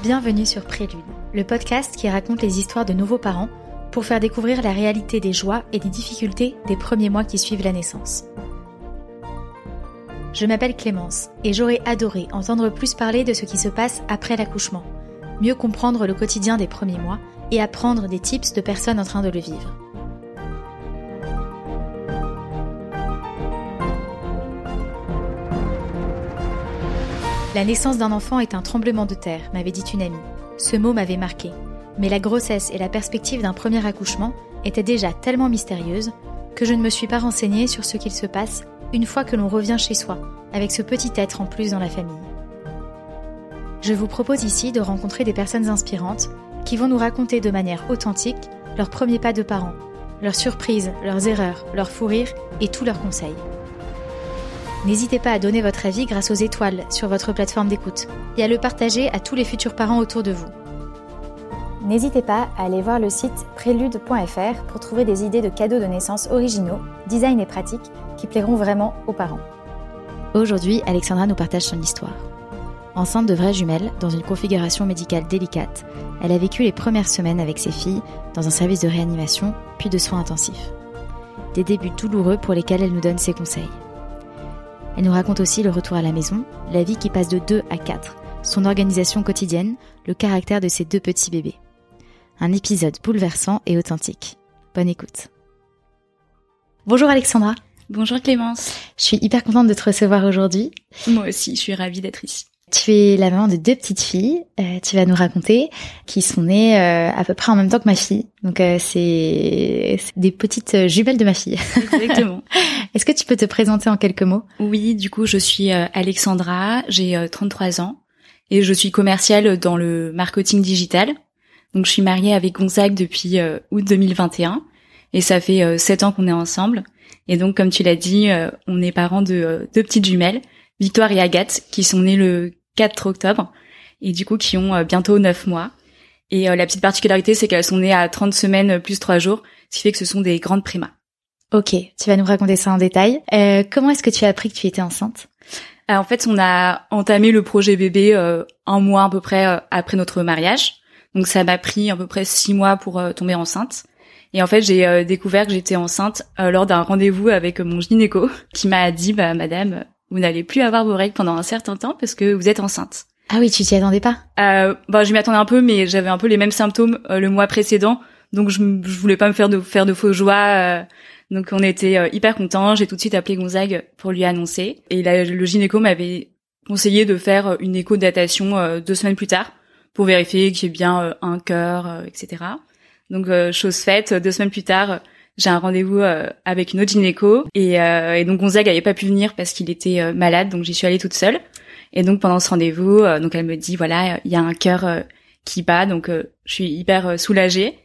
Bienvenue sur Prélude, le podcast qui raconte les histoires de nouveaux parents pour faire découvrir la réalité des joies et des difficultés des premiers mois qui suivent la naissance. Je m'appelle Clémence et j'aurais adoré entendre plus parler de ce qui se passe après l'accouchement, mieux comprendre le quotidien des premiers mois et apprendre des tips de personnes en train de le vivre. La naissance d'un enfant est un tremblement de terre, m'avait dit une amie. Ce mot m'avait marqué. Mais la grossesse et la perspective d'un premier accouchement étaient déjà tellement mystérieuses que je ne me suis pas renseignée sur ce qu'il se passe une fois que l'on revient chez soi, avec ce petit être en plus dans la famille. Je vous propose ici de rencontrer des personnes inspirantes qui vont nous raconter de manière authentique leurs premiers pas de parents, leurs surprises, leurs erreurs, leurs fous rires et tous leurs conseils. N'hésitez pas à donner votre avis grâce aux étoiles sur votre plateforme d'écoute et à le partager à tous les futurs parents autour de vous. N'hésitez pas à aller voir le site prélude.fr pour trouver des idées de cadeaux de naissance originaux, design et pratiques qui plairont vraiment aux parents. Aujourd'hui, Alexandra nous partage son histoire. Enceinte de vraies jumelles, dans une configuration médicale délicate, elle a vécu les premières semaines avec ses filles dans un service de réanimation, puis de soins intensifs. Des débuts douloureux pour lesquels elle nous donne ses conseils. Elle nous raconte aussi le retour à la maison, la vie qui passe de 2 à 4, son organisation quotidienne, le caractère de ses deux petits bébés. Un épisode bouleversant et authentique. Bonne écoute. Bonjour Alexandra. Bonjour Clémence. Je suis hyper contente de te recevoir aujourd'hui. Moi aussi, je suis ravie d'être ici. Tu es la maman de deux petites filles, euh, tu vas nous raconter, qui sont nées euh, à peu près en même temps que ma fille. Donc euh, c'est des petites jumelles de ma fille. Exactement. Est-ce que tu peux te présenter en quelques mots? Oui, du coup, je suis Alexandra, j'ai 33 ans et je suis commerciale dans le marketing digital. Donc je suis mariée avec Gonzague depuis août 2021 et ça fait 7 ans qu'on est ensemble. Et donc comme tu l'as dit, on est parents de deux petites jumelles. Victoire et Agathe, qui sont nées le 4 octobre et du coup qui ont euh, bientôt 9 mois. Et euh, la petite particularité, c'est qu'elles sont nées à 30 semaines plus 3 jours, ce qui fait que ce sont des grandes primas. Ok, tu vas nous raconter ça en détail. Euh, comment est-ce que tu as appris que tu étais enceinte? En fait, on a entamé le projet bébé un mois à peu près après notre mariage. Donc ça m'a pris à peu près six mois pour tomber enceinte. Et en fait, j'ai découvert que j'étais enceinte lors d'un rendez-vous avec mon gynéco qui m'a dit, bah madame, vous n'allez plus avoir vos règles pendant un certain temps parce que vous êtes enceinte. Ah oui, tu t'y attendais pas? Euh, Bah, je m'y attendais un peu, mais j'avais un peu les mêmes symptômes euh, le mois précédent, donc je, je voulais pas me faire de faire de faux joie. Euh, donc on était euh, hyper contents. J'ai tout de suite appelé Gonzague pour lui annoncer, et là, le gynéco m'avait conseillé de faire une écho de datation deux semaines plus tard pour vérifier qu'il y ait bien un cœur, etc. Donc chose faite, deux semaines plus tard j'ai un rendez-vous euh, avec une autre gynéco et, euh, et donc Gonzague n'avait pas pu venir parce qu'il était euh, malade, donc j'y suis allée toute seule. Et donc pendant ce rendez-vous, donc elle me dit voilà, il y a un cœur qui bat, donc je suis hyper soulagée.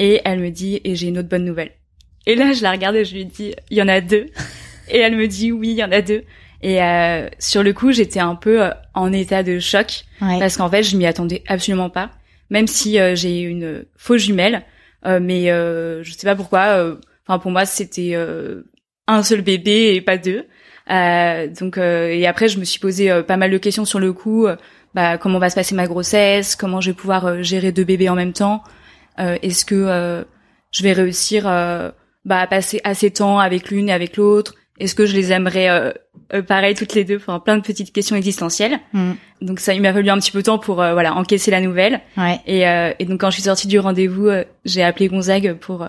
Et elle me dit et j'ai une autre bonne nouvelle. Et là je la regarde et je lui dis il y en a deux. Et elle me dit oui, il y en a deux. Et euh, sur le coup, j'étais un peu en état de choc parce qu'en fait, je m'y attendais absolument pas. Même si j'ai une fausse jumelle, euh, mais euh, je sais pas pourquoi. Euh, enfin, pour moi, c'était un seul bébé et pas deux. donc, et après, je me suis posé pas mal de questions sur le coup. bah, comment va se passer ma grossesse? Comment je vais pouvoir gérer deux bébés en même temps? Est-ce que je vais réussir bah, passer assez de temps avec l'une et avec l'autre Est-ce que je les aimerais euh, pareil toutes les deux, enfin plein de petites questions existentielles. Mm. Donc ça, il m'a fallu un petit peu de temps pour euh, voilà encaisser la nouvelle. Ouais. Et, euh, et donc quand je suis sortie du rendez-vous, j'ai appelé Gonzague pour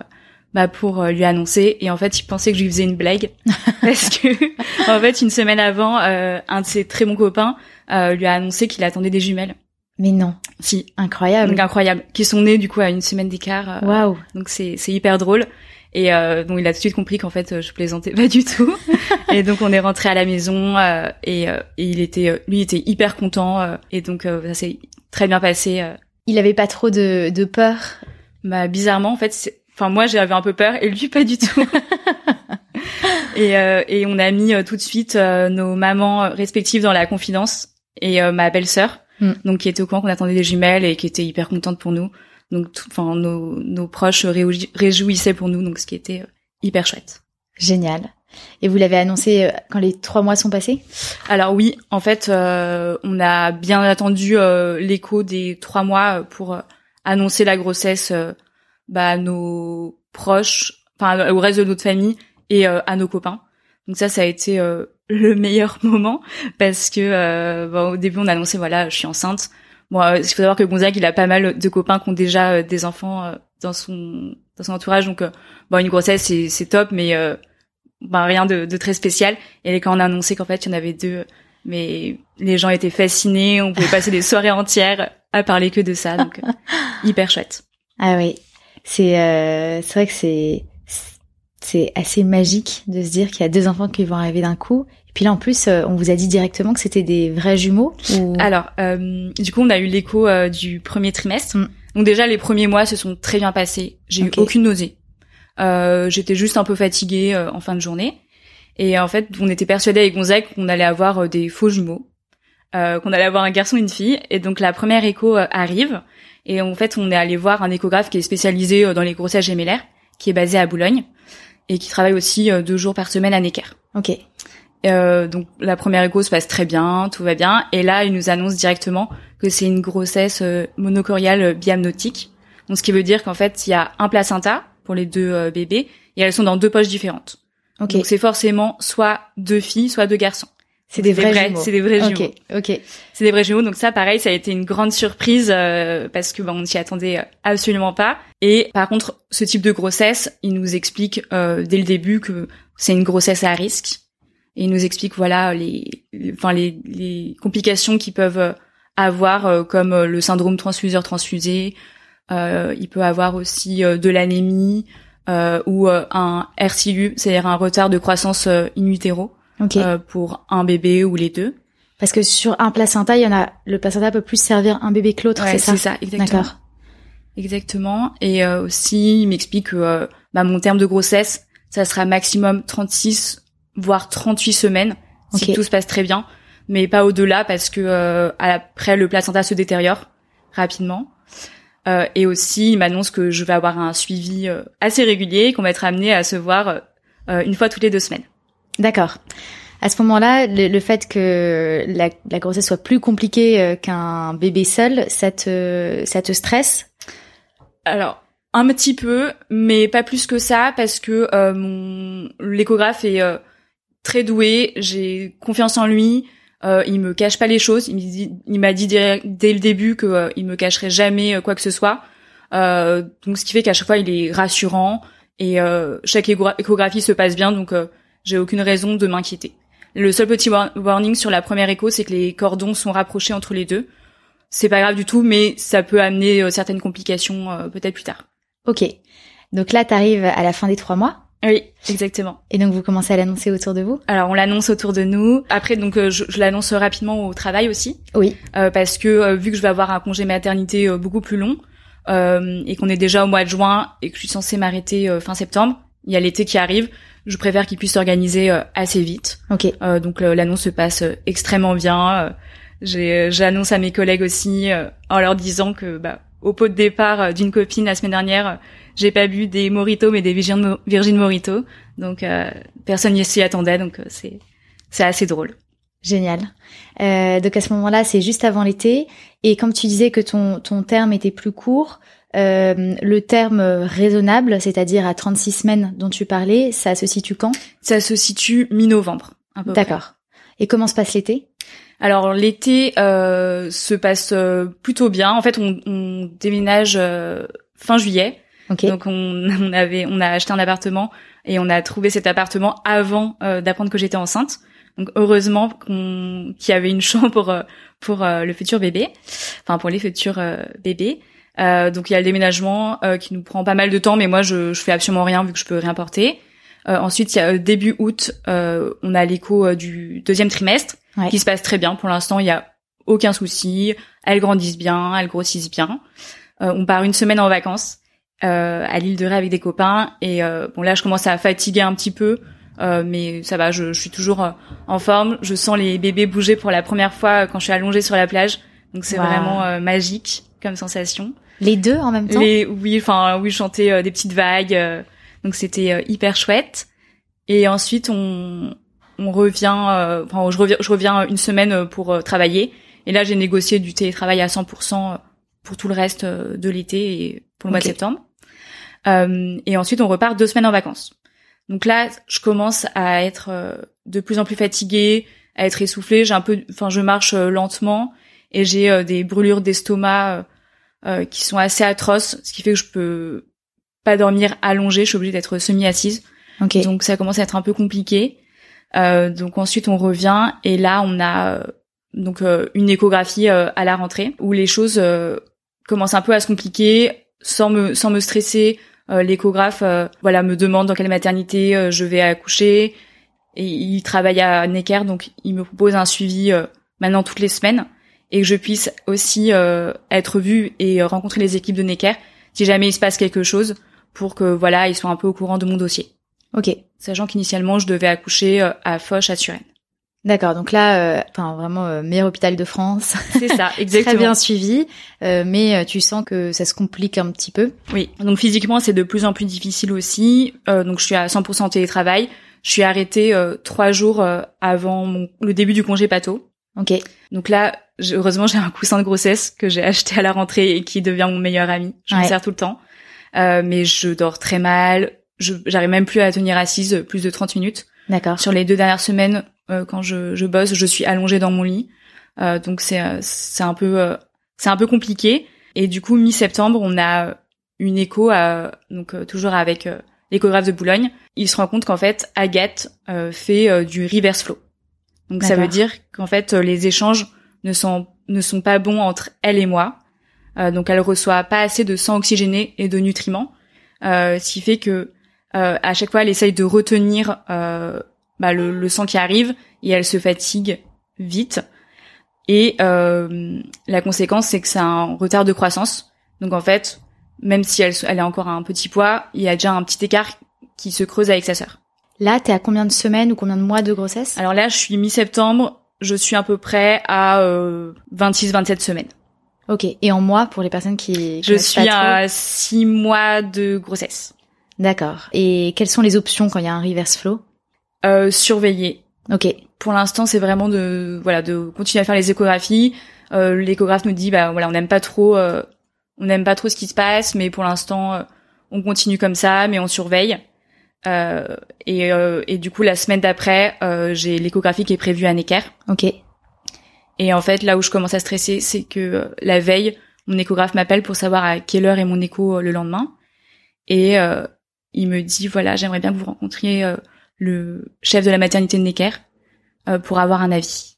bah pour lui annoncer. Et en fait, il pensait que je lui faisais une blague parce que en fait une semaine avant, un de ses très bons copains lui a annoncé qu'il attendait des jumelles. Mais non. Si. Incroyable. Donc incroyable. Qui sont nés du coup à une semaine d'écart. Waouh. Donc c'est c'est hyper drôle. Et euh, donc il a tout de suite compris qu'en fait je plaisantais pas du tout. et donc on est rentré à la maison euh, et, euh, et, il était lui était hyper content euh, et donc ça s'est très bien passé. Il avait pas trop de, de peur? Bah bizarrement en fait, enfin moi j'avais un peu peur et lui pas du tout. et, et on a mis tout de suite nos mamans respectives dans la confidence et ma belle-sœur, mm. donc qui était au courant qu'on attendait des jumelles et qui était hyper contente pour nous. Donc, enfin, nos, nos proches se réjouissaient pour nous, donc ce qui était euh, hyper chouette. Génial. Et vous l'avez annoncé quand les trois mois sont passés? Alors oui, en fait, on a bien attendu l'écho des trois mois pour annoncer la grossesse bah, à nos proches, enfin au reste de notre famille et à nos copains. Donc ça, ça a été le meilleur moment parce que bon, au début on a annoncé voilà, je suis enceinte. Bon, il faut savoir que Gonzague, il a pas mal de copains qui ont déjà des enfants dans son dans son entourage. Donc, euh, bon, une grossesse, c'est, c'est top, mais euh, ben, rien de, de, très spécial. Et quand on a annoncé qu'en fait, il y en avait deux, mais les gens étaient fascinés. On pouvait passer des soirées entières à parler que de ça. Donc, euh, hyper chouette. Ah oui, c'est euh, c'est vrai que c'est c'est assez magique de se dire qu'il y a deux enfants qui vont arriver d'un coup. Puis là, en plus, on vous a dit directement que c'était des vrais jumeaux. Ou... Alors, euh, du coup, on a eu l'écho du premier trimestre. Mm. Donc déjà les premiers mois se sont très bien passés. J'ai eu aucune nausée. Euh, J'étais juste un peu fatiguée euh, en fin de journée. Et en fait, on était persuadés avec Gonzague qu'on allait avoir euh, des faux jumeaux, euh, qu'on allait avoir un garçon et une fille. Et donc la première écho arrive. Et en fait, on est allé voir un échographe qui est spécialisé dans les grossesses gémellaires, qui est basé à Boulogne et qui travaille aussi deux jours par semaine à Necker. Ok. Euh, donc la première écho se passe très bien, tout va bien, et là il nous annonce directement que c'est une grossesse euh, monocoriale biamnotique. Donc ce qui veut dire qu'en fait il y a un placenta pour les deux euh, bébés et elles sont dans deux poches différentes. Okay. Donc c'est forcément soit deux filles, soit deux garçons. C'est des, vrais, C'est des vrais jumeaux. Ok. C'est des vrais jumeaux. Donc ça, pareil, ça a été une grande surprise parce que bon, on s'y attendait absolument pas. Et par contre, ce type de grossesse, il nous explique dès le début que c'est une grossesse à risque et il nous explique voilà les, enfin les, les complications qu'ils peuvent euh, avoir euh, comme euh, le syndrome transfuseur transfusé. il peut avoir aussi de l'anémie ou un RCU, c'est-à-dire un retard de croissance in utero pour un bébé ou les deux. Parce que sur un placenta, il y en a le placenta peut plus servir un bébé que l'autre, c'est ça? C'est ça, exactement. D'accord. Exactement. Et aussi, il m'explique que bah, mon terme de grossesse, ça sera maximum 36 voire 38 semaines si tout se passe très bien, mais pas au-delà parce que euh, après le placenta se détériore rapidement. Euh, et aussi, il m'annonce que je vais avoir un suivi euh, assez régulier, qu'on va être amené à se voir euh, une fois toutes les deux semaines. D'accord. À ce moment-là, le, fait que la, la, grossesse soit plus compliquée qu'un bébé seul, ça te, ça te stresse? Alors, un petit peu, mais pas plus que ça, parce que mon l'échographe est très doué, j'ai confiance en lui. Euh, il me cache pas les choses. Il m'a dit, dès, le début que euh, il me cacherait jamais euh, quoi que ce soit. Euh, donc ce qui fait qu'à chaque fois il est rassurant et euh, chaque échographie se passe bien. Donc j'ai aucune raison de m'inquiéter. Le seul petit warning sur la première écho, c'est que les cordons sont rapprochés entre les deux. C'est pas grave du tout, mais ça peut amener certaines complications peut-être plus tard. Ok. Donc là, t'arrives à la fin des trois mois. Oui, exactement. Et donc vous commencez à l'annoncer autour de vous? Alors on l'annonce autour de nous. Après donc euh, je, je l'annonce rapidement au travail aussi. Oui. Euh, parce que euh, vu que je vais avoir un congé maternité euh, beaucoup plus long et qu'on est déjà au mois de juin et que je suis censée m'arrêter fin septembre, il y a l'été qui arrive. Je préfère qu'ils puissent s'organiser assez vite. Ok. donc l'annonce se passe extrêmement bien. J'annonce à mes collègues aussi en leur disant que bah, au pot de départ d'une copine la semaine dernière j'ai pas bu des moritos mais des Virgin, Virgin Morito. Donc euh, personne n'y s'y attendait, donc euh, c'est c'est assez drôle. Génial. Euh, donc à ce moment-là, c'est juste avant l'été. Et comme tu disais que ton ton terme était plus court, euh, le terme raisonnable, c'est-à-dire à 36 semaines dont tu parlais, ça se situe quand? Ça se situe mi-novembre. D'accord. Et comment se passe l'été? Alors l'été euh, se passe euh, plutôt bien. En fait, on, on déménage fin juillet. Donc on, on, avait, on a acheté un appartement et on a trouvé cet appartement avant euh, d'apprendre que j'étais enceinte. Donc heureusement qu'on qu'il y avait une chambre pour euh, pour euh, le futur bébé, enfin pour les futurs bébés. donc il y a le déménagement qui nous prend pas mal de temps, mais moi je, je fais absolument rien vu que je peux rien porter. ensuite, il y a début août, on a l'écho du deuxième trimestre qui se passe très bien. Pour l'instant, il y a aucun souci. Elles grandissent bien, elles grossissent bien. on part une semaine en vacances euh, à l'île de Ré avec des copains. Et euh, bon là, je commence à fatiguer un petit peu, euh, mais ça va. Je, je suis toujours en forme. Je sens les bébés bouger pour la première fois quand je suis allongée sur la plage. Donc c'est vraiment magique comme sensation. Les deux en même temps? Les oui, enfin oui, chanter des petites vagues. donc c'était hyper chouette. Et ensuite, on, on revient, enfin, je reviens, je reviens une semaine pour travailler. Et là, j'ai négocié du télétravail à 100% pour tout le reste de l'été et pour le mois de septembre. Et ensuite, on repart deux semaines en vacances. Donc là, je commence à être de plus en plus fatiguée, à être essoufflée. J'ai un peu, enfin, je marche lentement et j'ai des brûlures d'estomac euh, qui sont assez atroces, ce qui fait que je peux pas dormir allongée, je suis obligée d'être semi-assise. Donc ça commence à être un peu compliqué. Euh, donc ensuite on revient et là on a euh, donc euh, une échographie à la rentrée où les choses commencent un peu à se compliquer sans me sans me stresser. L'échographe voilà me demande dans quelle maternité je vais accoucher et il travaille à Necker donc il me propose un suivi maintenant toutes les semaines et que je puisse aussi euh, être vue et rencontrer les équipes de Necker si jamais il se passe quelque chose pour que voilà ils soient un peu au courant de mon dossier. Ok. Sachant qu'initialement je devais accoucher euh, à Foch à Suresnes. D'accord, donc là, euh, enfin vraiment meilleur hôpital de France. C'est ça, exactement. Très bien suivi, mais tu sens que ça se complique un petit peu. Oui, donc physiquement c'est de plus en plus difficile aussi. donc je suis à 100% télétravail. Je suis arrêtée trois jours avant mon, le début du congé pato. Ok. Donc là, heureusement, j'ai un coussin de grossesse que j'ai acheté à la rentrée et qui devient mon meilleur ami. Je m'en sers tout le temps. Euh, mais je dors très mal. Je j'arrive même plus à tenir assise plus de 30 minutes. D'accord. Sur les deux dernières semaines, euh, quand je, je bosse, je suis allongée dans mon lit. Euh, donc c'est euh, c'est un peu euh, c'est un peu compliqué. Et du coup, mi-septembre, on a une écho à, donc toujours avec l'échographe de Boulogne. Il se rend compte qu'en fait, Agathe fait du reverse flow. Donc ça veut dire qu'en fait les échanges ne sont ne sont pas bons entre elle et moi. Euh, donc elle reçoit pas assez de sang oxygéné et de nutriments, euh, ce qui fait que euh, à chaque fois elle essaye de retenir euh, bah, le, le, sang qui arrive et elle se fatigue vite. Et euh, la conséquence c'est que c'est un retard de croissance. Donc en fait, même si elle, elle a encore un petit poids, il y a déjà un petit écart qui se creuse avec sa sœur. Là, t'es à combien de semaines ou combien de mois de grossesse? Alors là, je suis mi-septembre, je suis à peu près à euh, 26-27 semaines. Ok. Et en mois pour les personnes qui, Je suis à 6 mois de grossesse. D'accord. Et quelles sont les options quand il y a un reverse flow? Euh, Surveiller. Ok. Pour l'instant, c'est vraiment de voilà de continuer à faire les échographies. Euh, L'échographe nous dit bah voilà on n'aime pas trop euh, on n'aime pas trop ce qui se passe, mais pour l'instant euh, on continue comme ça, mais on surveille. Euh, et, euh, et, du coup, la semaine d'après, euh, j'ai l'échographie qui est prévue à Necker. Ok. Et en fait, là où je commence à stresser, c'est que la veille, mon échographe m'appelle pour savoir à quelle heure est mon écho le lendemain. Et il me dit, voilà, j'aimerais bien que vous rencontriez le chef de la maternité de Necker pour avoir un avis.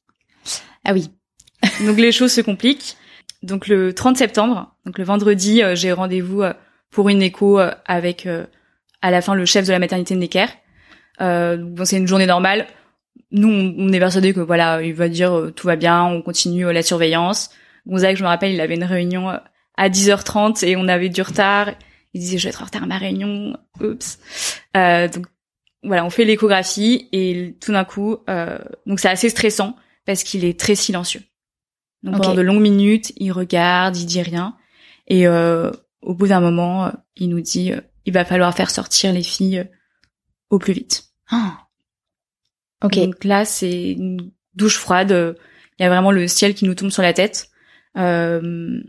Ah oui. donc les choses se compliquent. Donc le 30 septembre, donc le vendredi, j'ai rendez-vous pour une écho avec à la fin le chef de la maternité de Necker. Euh, bon, c'est une journée normale. Nous, on, est persuadés que voilà, il va dire euh, tout va bien, on continue euh, la surveillance. Gonzague, je me rappelle, il avait une réunion euh, à 10h30 et on avait du retard. Il disait je vais être en retard à ma réunion. Oups. donc voilà, on fait l'échographie et tout d'un coup, donc c'est assez stressant parce qu'il est très silencieux. Donc pendant de longues minutes, il regarde, il dit rien et au bout d'un moment, il nous dit il va falloir faire sortir les filles euh, au plus vite. Ah. Ok. Donc là, c'est une douche froide. Il y a vraiment le ciel qui nous tombe sur la tête. Euh,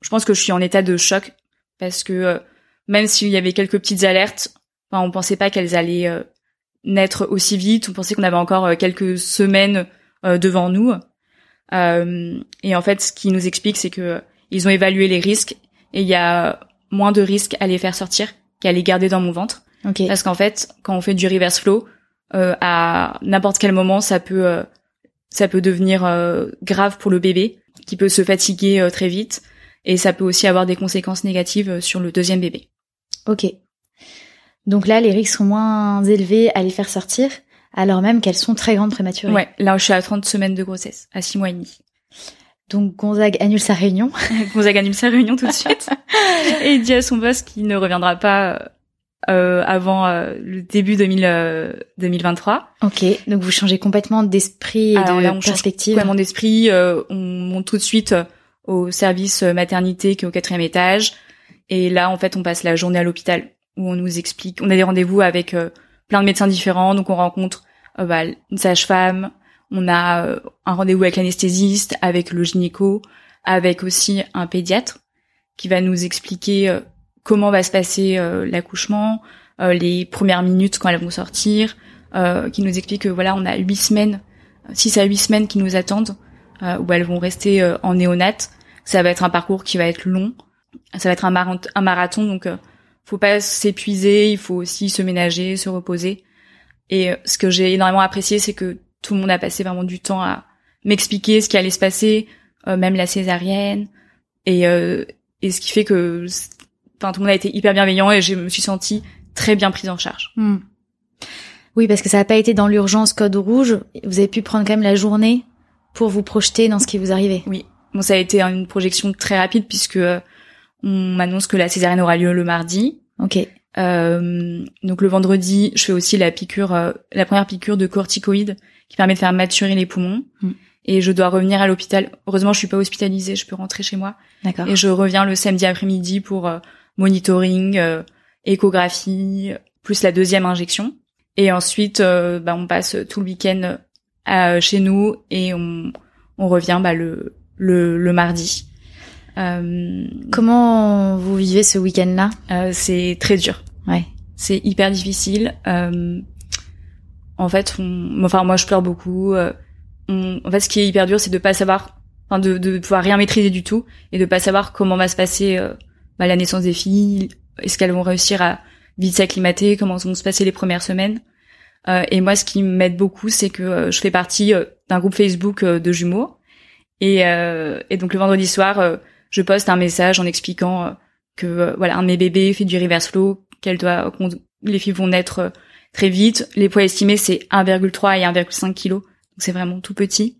je pense que je suis en état de choc parce que euh, même s'il y avait quelques petites alertes, enfin, on pensait pas qu'elles allaient naître aussi vite. On pensait qu'on avait encore quelques semaines devant nous. et en fait, ce qui nous explique, c'est que ils ont évalué les risques et il y a moins de risques à les faire sortir qu'à les garder dans mon ventre. Parce qu'en fait, quand on fait du reverse flow, euh, à n'importe quel moment, ça peut euh, ça peut devenir euh, grave pour le bébé, qui peut se fatiguer euh, très vite, et ça peut aussi avoir des conséquences négatives sur le deuxième bébé. Ok. Donc là, les risques sont moins élevés à les faire sortir, alors même qu'elles sont très grandes prématurées. Ouais, là je suis à 30 semaines de grossesse, à 6 mois et demi. Donc Gonzague annule sa réunion. Gonzague annule sa réunion tout de suite. et il dit à son boss qu'il ne reviendra pas euh, avant euh, le début 2000, 2023. Euh, ok, donc vous changez complètement d'esprit et de là, on perspective. complètement d'esprit. Euh, on monte tout de suite au service maternité qui est au quatrième étage. Et là, en fait, on passe la journée à l'hôpital où on nous explique. On a des rendez-vous avec plein de médecins différents. Donc on rencontre bah, une sage-femme, on a un rendez-vous avec l'anesthésiste, avec le gynéco, avec aussi un pédiatre qui va nous expliquer comment va se passer l'accouchement, les premières minutes quand elles vont sortir, qui nous explique que voilà, on a huit semaines, six à huit semaines qui nous attendent, où elles vont rester en néonate. Ça va être un parcours qui va être long, ça va être un, marathon, un marathon donc faut pas s'épuiser, il faut aussi se ménager, se reposer. Et euh, ce que j'ai énormément apprécié, c'est que tout le monde a passé vraiment du temps à m'expliquer ce qui allait se passer, euh, même la césarienne, et, euh, et ce qui fait que, enfin, tout le monde a été hyper bienveillant et je me suis sentie très bien prise en charge. Hmm. Oui, parce que ça n'a pas été dans l'urgence code rouge. Vous avez pu prendre quand même la journée pour vous projeter dans ce qui vous arrivait. Oui, bon, ça a été une projection très rapide puisque on m'annonce que la césarienne aura lieu le mardi. Ok. Euh, donc le vendredi, je fais aussi la piqûre, euh, la première piqûre de corticoïdes qui permet de faire maturer les poumons. Mm. Et je dois revenir à l'hôpital. Heureusement, je suis pas hospitalisée, je peux rentrer chez moi. D'accord. Et je reviens le samedi après-midi pour euh, monitoring, euh, échographie, plus la deuxième injection. Et ensuite, bah, on passe tout le week-end chez nous et on, on revient bah, le, le, le mardi. Euh, Comment vous vivez ce week-end-là? euh, C'est très dur. Ouais. C'est hyper difficile. Euh, en fait, on, enfin moi je pleure beaucoup. Euh, on, en fait, ce qui est hyper dur, c'est de pas savoir, enfin de, de pouvoir rien maîtriser du tout et de pas savoir comment va se passer bah, la naissance des filles. Est-ce qu'elles vont réussir à vite s'acclimater? Comment vont se passer les premières semaines? Euh, Et moi, ce qui m'aide beaucoup, c'est que je fais partie d'un groupe Facebook de jumeaux. Et, et donc le vendredi soir, je poste un message en expliquant euh, que euh, voilà un mes bébés fait du reverse flow, qu'elle doit les filles vont naître euh, très vite. Les poids estimés c'est 1,3 et 1,5 kg, donc c'est vraiment tout petit.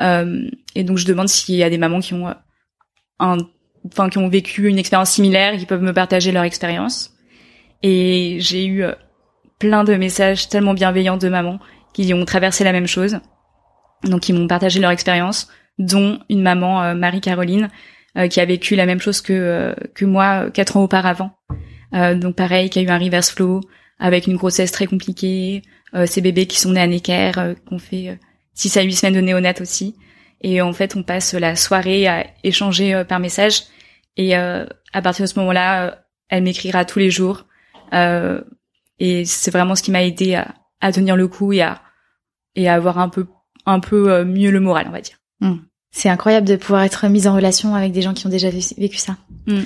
Euh, et donc je demande s'il y a des mamans qui ont un, enfin qui ont vécu une expérience similaire, qui peuvent me partager leur expérience. Et j'ai eu plein de messages tellement bienveillants de mamans qui ont traversé la même chose, donc qui m'ont partagé leur expérience, dont une maman Marie-Caroline euh, qui a vécu la même chose que euh, que moi euh, quatre ans auparavant. donc pareil, qui a eu un reverse flow avec une grossesse très compliquée, ces bébés qui sont nés à Necker, qu'on fait 6 à 8 semaines de néonat aussi. Et en fait, on passe la soirée à échanger par message. Et à partir de ce moment-là, elle m'écrira tous les jours. et c'est vraiment ce qui m'a aidé à, à, tenir le coup et à, et à avoir un peu, un peu mieux le moral, on va dire. Mmh. C'est incroyable de pouvoir être mise en relation avec des gens qui ont déjà vécu ça. Mm.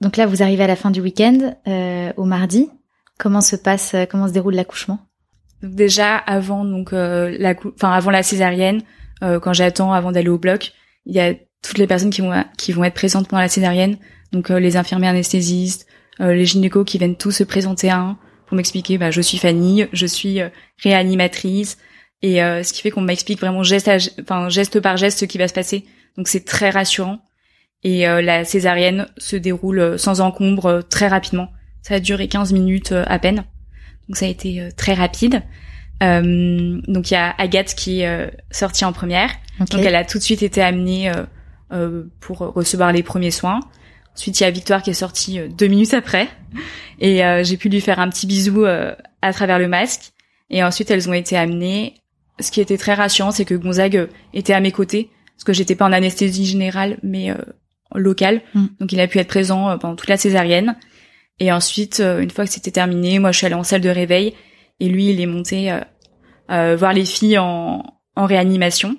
Donc là, vous arrivez à la fin du week-end, euh, au mardi. Comment se passe, euh, comment se déroule l'accouchement? Donc déjà avant donc euh, la, enfin avant la césarienne, euh, quand j'attends avant d'aller au bloc, il y a toutes les personnes qui vont qui vont être présentes pendant la césarienne. Donc les infirmières anesthésistes, les gynécos qui viennent tous se présenter à un pour m'expliquer, bah je suis Fanny, je suis réanimatrice, et euh, ce qui fait qu'on m'explique vraiment geste, à, enfin geste par geste ce qui va se passer. Donc c'est très rassurant. Et euh, la césarienne se déroule euh, sans encombre très rapidement. Ça a duré 15 minutes à peine. Donc ça a été très rapide. donc il y a Agathe qui est sortie en première. Donc elle a tout de suite été amenée pour recevoir les premiers soins. Ensuite il y a Victoire qui est sortie deux minutes après. Et j'ai pu lui faire un petit bisou à travers le masque. Et ensuite, elles ont été amenées ce qui était très rassurant, c'est que Gonzague était à mes côtés, parce que j'étais pas en anesthésie générale, mais euh, locale. Mm. Donc il a pu être présent euh, pendant toute la césarienne. Et ensuite, euh, une fois que c'était terminé, moi je suis allée en salle de réveil, et lui il est monté voir les filles en, en réanimation.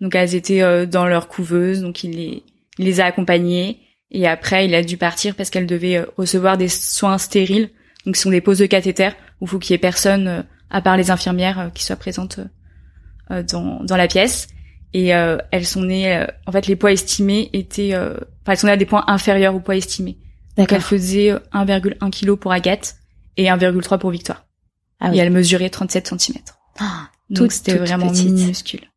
Donc elles étaient dans leur couveuse, donc il les, il les a accompagnées. Et après, il a dû partir parce qu'elles devaient recevoir des soins stériles, donc ce sont des poses de cathéter où il faut qu'il y ait personne à part les infirmières qui soient présentes euh, dans, dans la pièce. Et euh, elles sont nées euh, en fait les poids estimés étaient enfin elles sont nées à des points inférieurs au poids estimé donc elles faisaient 1,1 kg pour Agathe et 1,3 pour Victoire. Ah oui. et elles mesuraient 37 cm ah, donc c'était vraiment minuscule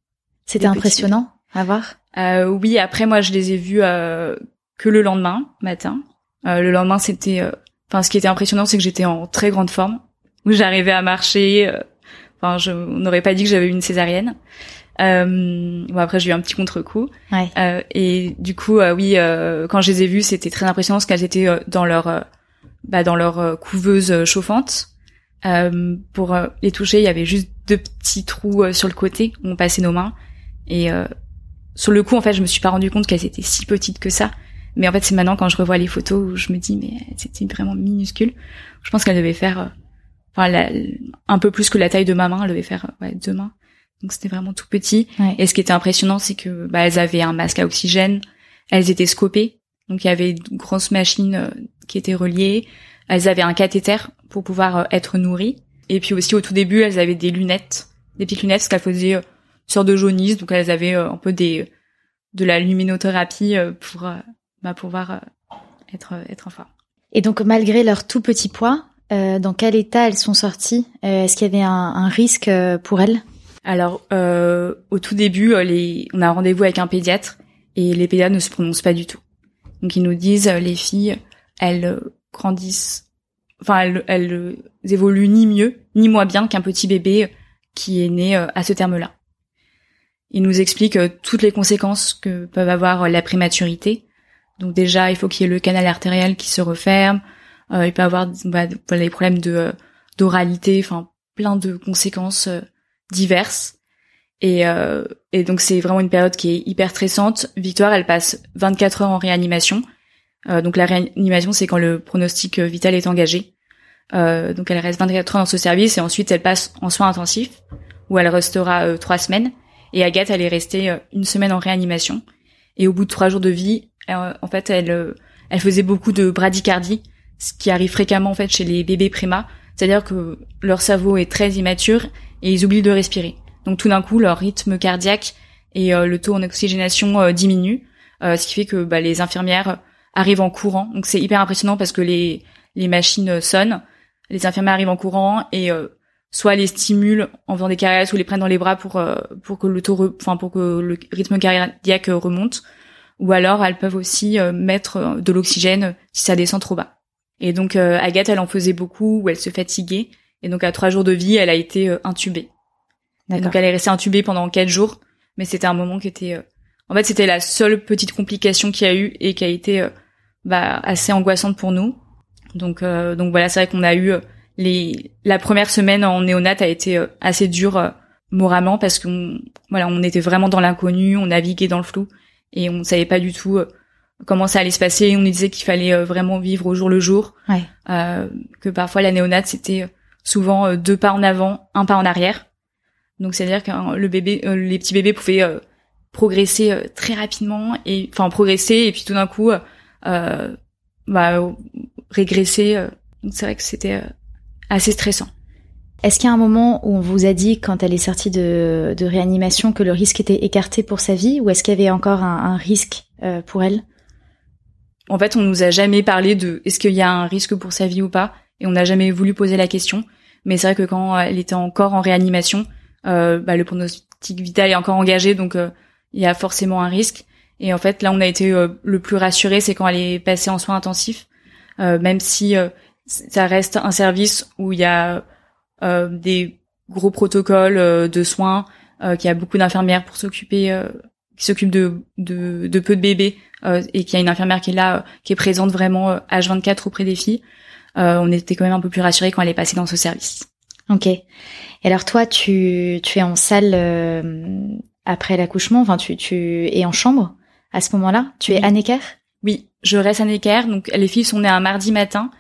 c'était impressionnant à voir. Euh, oui après moi je les ai vus euh, que le lendemain matin. Euh, le lendemain c'était enfin ce qui était impressionnant c'est que j'étais en très grande forme où j'arrivais à marcher Enfin, je n'aurais pas dit que j'avais eu une césarienne. Euh, bon après j'ai eu un petit contre-coup. Ouais. Euh, et du coup, euh, oui, euh, quand je les ai vues, c'était très impressionnant parce qu'elles étaient euh, dans leur, euh, bah, dans leur couveuse chauffante. pour les toucher, il y avait juste deux petits trous sur le côté où on passait nos mains. Et sur le coup, en fait, je me suis pas rendu compte qu'elles étaient si petites que ça. Mais en fait, c'est maintenant quand je revois les photos où je me dis mais c'était vraiment minuscule. Je pense qu'elle devait faire, enfin, un peu plus que la taille de ma main. Elle devait faire ouais, deux mains. Donc c'était vraiment tout petit. Et ce qui était impressionnant, c'est que bah, elles avaient un masque à oxygène, elles étaient scopées, donc il y avait une grosse machine euh, qui était reliée. Elles avaient un cathéter pour pouvoir euh, être nourries. Et puis aussi au tout début, elles avaient des lunettes, des petites lunettes, parce qu'elles faisaient euh, sorte de jaunisse, donc elles avaient un peu des de la luminothérapie pour bah, pouvoir être être en forme. Et donc malgré leur tout petit poids, dans quel état elles sont sorties? Est-ce qu'il y avait un, risque pour elles? Alors, euh, au tout début, euh, on a rendez-vous avec un pédiatre et les pédiatres ne se prononcent pas du tout. Donc ils nous disent euh, les filles, elles grandissent, enfin elles évoluent ni mieux ni moins bien qu'un petit bébé qui est né à ce terme-là. Ils nous expliquent toutes les conséquences que peuvent avoir la prématurité. Donc déjà, il faut qu'il y ait le canal artériel qui se referme. Il peut avoir bah, les problèmes de d'oralité, enfin plein de conséquences diverses. Et, euh, et donc c'est vraiment une période qui est hyper stressante. Victoire, elle passe 24 heures en réanimation. Euh, donc la réanimation, c'est quand le pronostic vital est engagé. Euh, donc elle reste 24 heures dans ce service et ensuite elle passe en soins intensifs où elle restera euh, trois semaines. Et Agathe, elle est restée euh, une semaine en réanimation. Et au bout de trois jours de vie, en fait, elle, elle faisait beaucoup de bradycardie, ce qui arrive fréquemment en fait chez les bébés préma. C'est-à-dire que leur cerveau est très immature et ils oublient de respirer. Donc tout d'un coup, leur rythme cardiaque et euh, le taux en oxygénation euh, diminue, euh, ce qui fait que bah, les infirmières arrivent en courant. Donc c'est hyper impressionnant parce que les, les machines sonnent, les infirmières arrivent en courant et soit les stimulent en faisant des caresses ou les prennent dans les bras pour pour que le taux, enfin pour que le rythme cardiaque remonte, ou alors elles peuvent aussi mettre de l'oxygène si ça descend trop bas. Et donc Agathe, elle en faisait beaucoup, où elle se fatiguait, et donc à trois jours de vie, elle a été euh, intubée. Donc elle est restée intubée pendant quatre jours, mais c'était un moment qui était, euh, en fait, c'était la seule petite complication qu'il y a eu et qui a été euh, bah, assez angoissante pour nous. Donc donc voilà, c'est vrai qu'on a eu les la première semaine en néonat a été assez dure moralement parce qu'on voilà, on était vraiment dans l'inconnu, on naviguait dans le flou et on savait pas du tout comment ça allait se passer. On nous disait qu'il fallait vraiment vivre au jour le jour, ouais. que parfois la néonate c'était souvent euh, deux pas en avant, un pas en arrière. Donc c'est-à-dire que le bébé, euh, les petits bébés pouvaient euh, progresser très rapidement et enfin progresser et puis tout d'un coup euh, bah, régresser. Donc c'est vrai que c'était assez stressant. Est-ce qu'il y a un moment où on vous a dit, quand elle est sortie de, de réanimation, que le risque était écarté pour sa vie, ou est-ce qu'il y avait encore un, un risque euh, pour elle? En fait, on nous a jamais parlé de est-ce qu'il y a un risque pour sa vie ou pas, et on n'a jamais voulu poser la question. Mais c'est vrai que quand elle était encore en réanimation, euh, bah, le pronostic vital est encore engagé, donc euh, il y a forcément un risque. Et en fait, là, on a été euh, le plus rassuré, c'est quand elle est passée en soins intensifs, euh, même si ça reste un service où il y a des gros protocoles de soins, qu'il y a beaucoup d'infirmières pour s'occuper, qui s'occupent de, peu de bébés, et qu'il y a une infirmière qui est là, qui est présente vraiment H24 auprès des filles. Euh, on était quand même un peu plus rassurés quand elle est passée dans ce service. Ok. Et alors toi, tu, tu es en salle euh, après l'accouchement, enfin tu, tu es en chambre à ce moment-là? Tu es à Necker Oui, je reste à Necker. Donc les filles sont nées un mardi matin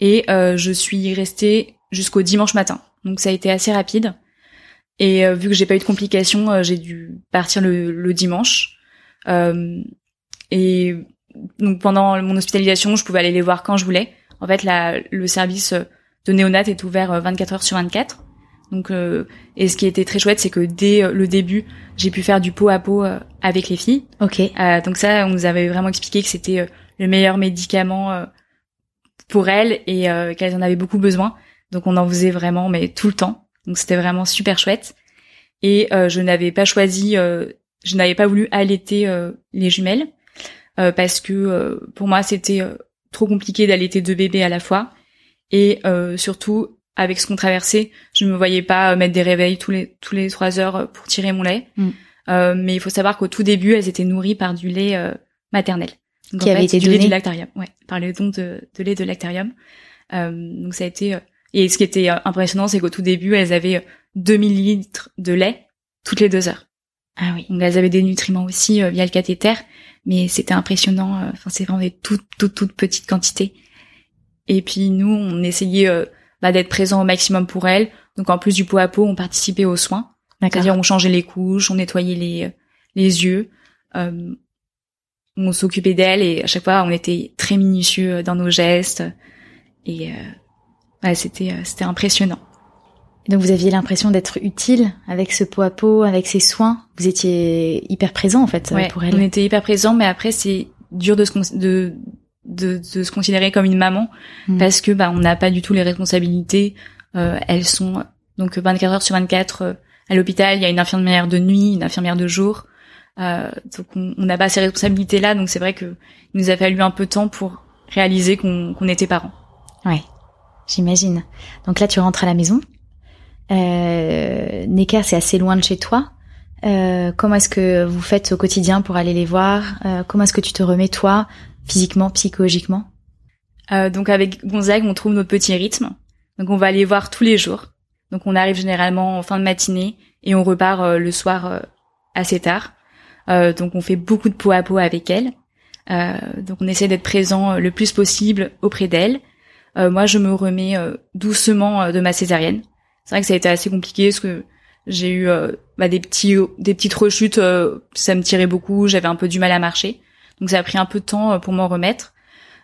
et euh, je suis restée jusqu'au dimanche matin. Donc ça a été assez rapide. Et vu que j'ai pas eu de complications, j'ai dû partir le, le dimanche. Et donc pendant mon hospitalisation, je pouvais aller les voir quand je voulais. En fait, la, le service de néonat est ouvert 24 euh, heures sur 24. Donc, euh, et ce qui était très chouette, c'est que dès euh, le début, j'ai pu faire du pot à pot avec les filles. Ok. donc ça, on nous avait vraiment expliqué que c'était le meilleur médicament pour elles et qu'elles en avaient beaucoup besoin. Donc on en faisait vraiment, mais tout le temps. Donc c'était vraiment super chouette. Et je n'avais pas choisi, je n'avais pas voulu allaiter les jumelles parce que pour moi c'était trop compliqué d'allaiter deux bébés à la fois. Et euh, surtout, avec ce qu'on traversait, je me voyais pas euh, mettre des réveils tous les tous les trois heures euh, pour tirer mon lait. Mm. Euh, mais il faut savoir qu'au tout début, elles étaient nourries par du lait euh, maternel. Donc, Qui avait été du donné lait du lactarium, ouais, par le don de, de lait de lactarium. donc ça a été Et ce qui était impressionnant, c'est qu'au tout début, elles avaient 2000 litres de lait toutes les deux heures. Ah oui. Donc elles avaient des nutriments aussi via le cathéter, mais c'était impressionnant. Enfin, c'est vraiment des toutes, toutes, toutes petites quantités. Et puis nous, on essayait bah, d'être présent au maximum pour elles. Donc en plus du pot à pot, on participait aux soins. C'est-à-dire on changeait les couches, on nettoyait les les yeux, euh, on s'occupait d'elle et à chaque fois on était très minutieux dans nos gestes et euh, c'était euh, c'était impressionnant. Donc vous aviez l'impression d'être utile avec ce pot à pot, avec ces soins. Vous étiez hyper présent en fait pour elle. On était hyper présent, mais après c'est dur de se de, de, de se considérer comme une maman mm. parce que bah on n'a pas du tout les responsabilités. Euh, elles sont donc 24 heures sur 24 euh, à l'hôpital. Il y a une infirmière de nuit, une infirmière de jour. Euh, donc on n'a pas ces responsabilités là, donc c'est vrai que il nous a fallu un peu de temps pour réaliser qu'on était parents. Ouais, j'imagine. Donc là tu rentres à la maison. Euh, Necker c'est assez loin de chez toi. Euh, comment est-ce que vous faites au quotidien pour aller les voir? Euh, Comment est-ce que tu te remets toi, physiquement, psychologiquement? Euh, Donc avec Gonzague, on trouve notre petit rythme. Donc on va aller voir tous les jours. Donc on arrive généralement en fin de matinée et on repart euh, le soir assez tard. Euh, donc on fait beaucoup de peau à peau avec elle. Euh, donc on essaie d'être présent le plus possible auprès d'elle. Euh, moi, je me remets doucement de ma césarienne. C'est vrai que ça a été assez compliqué parce que j'ai eu bah, des petits des petites rechutes, ça me tirait beaucoup, j'avais un peu du mal à marcher. Donc ça a pris un peu de temps pour m'en remettre.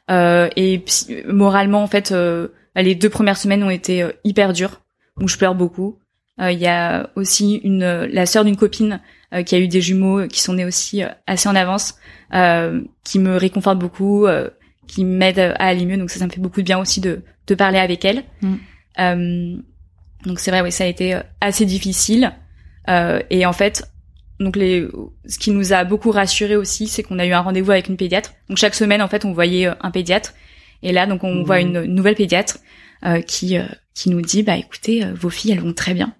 et moralement, en fait, les deux premières semaines ont été hyper dures, où je pleure beaucoup. Il y a aussi une la sœur d'une copine euh, qui a eu des jumeaux qui sont nés aussi euh, assez en avance, euh, qui me réconforte beaucoup, qui m'aide à aller mieux. Donc ça, ça me fait beaucoup de bien aussi de, de parler avec elle. Mm. Donc c'est vrai, oui, ça a été assez difficile. et en fait, donc les, ce qui nous a beaucoup rassuré aussi, c'est qu'on a eu un rendez-vous avec une pédiatre. Donc chaque semaine, en fait, on voyait un pédiatre. Et là, donc on voit une, nouvelle pédiatre qui qui nous dit, bah écoutez, vos filles, elles vont très bien,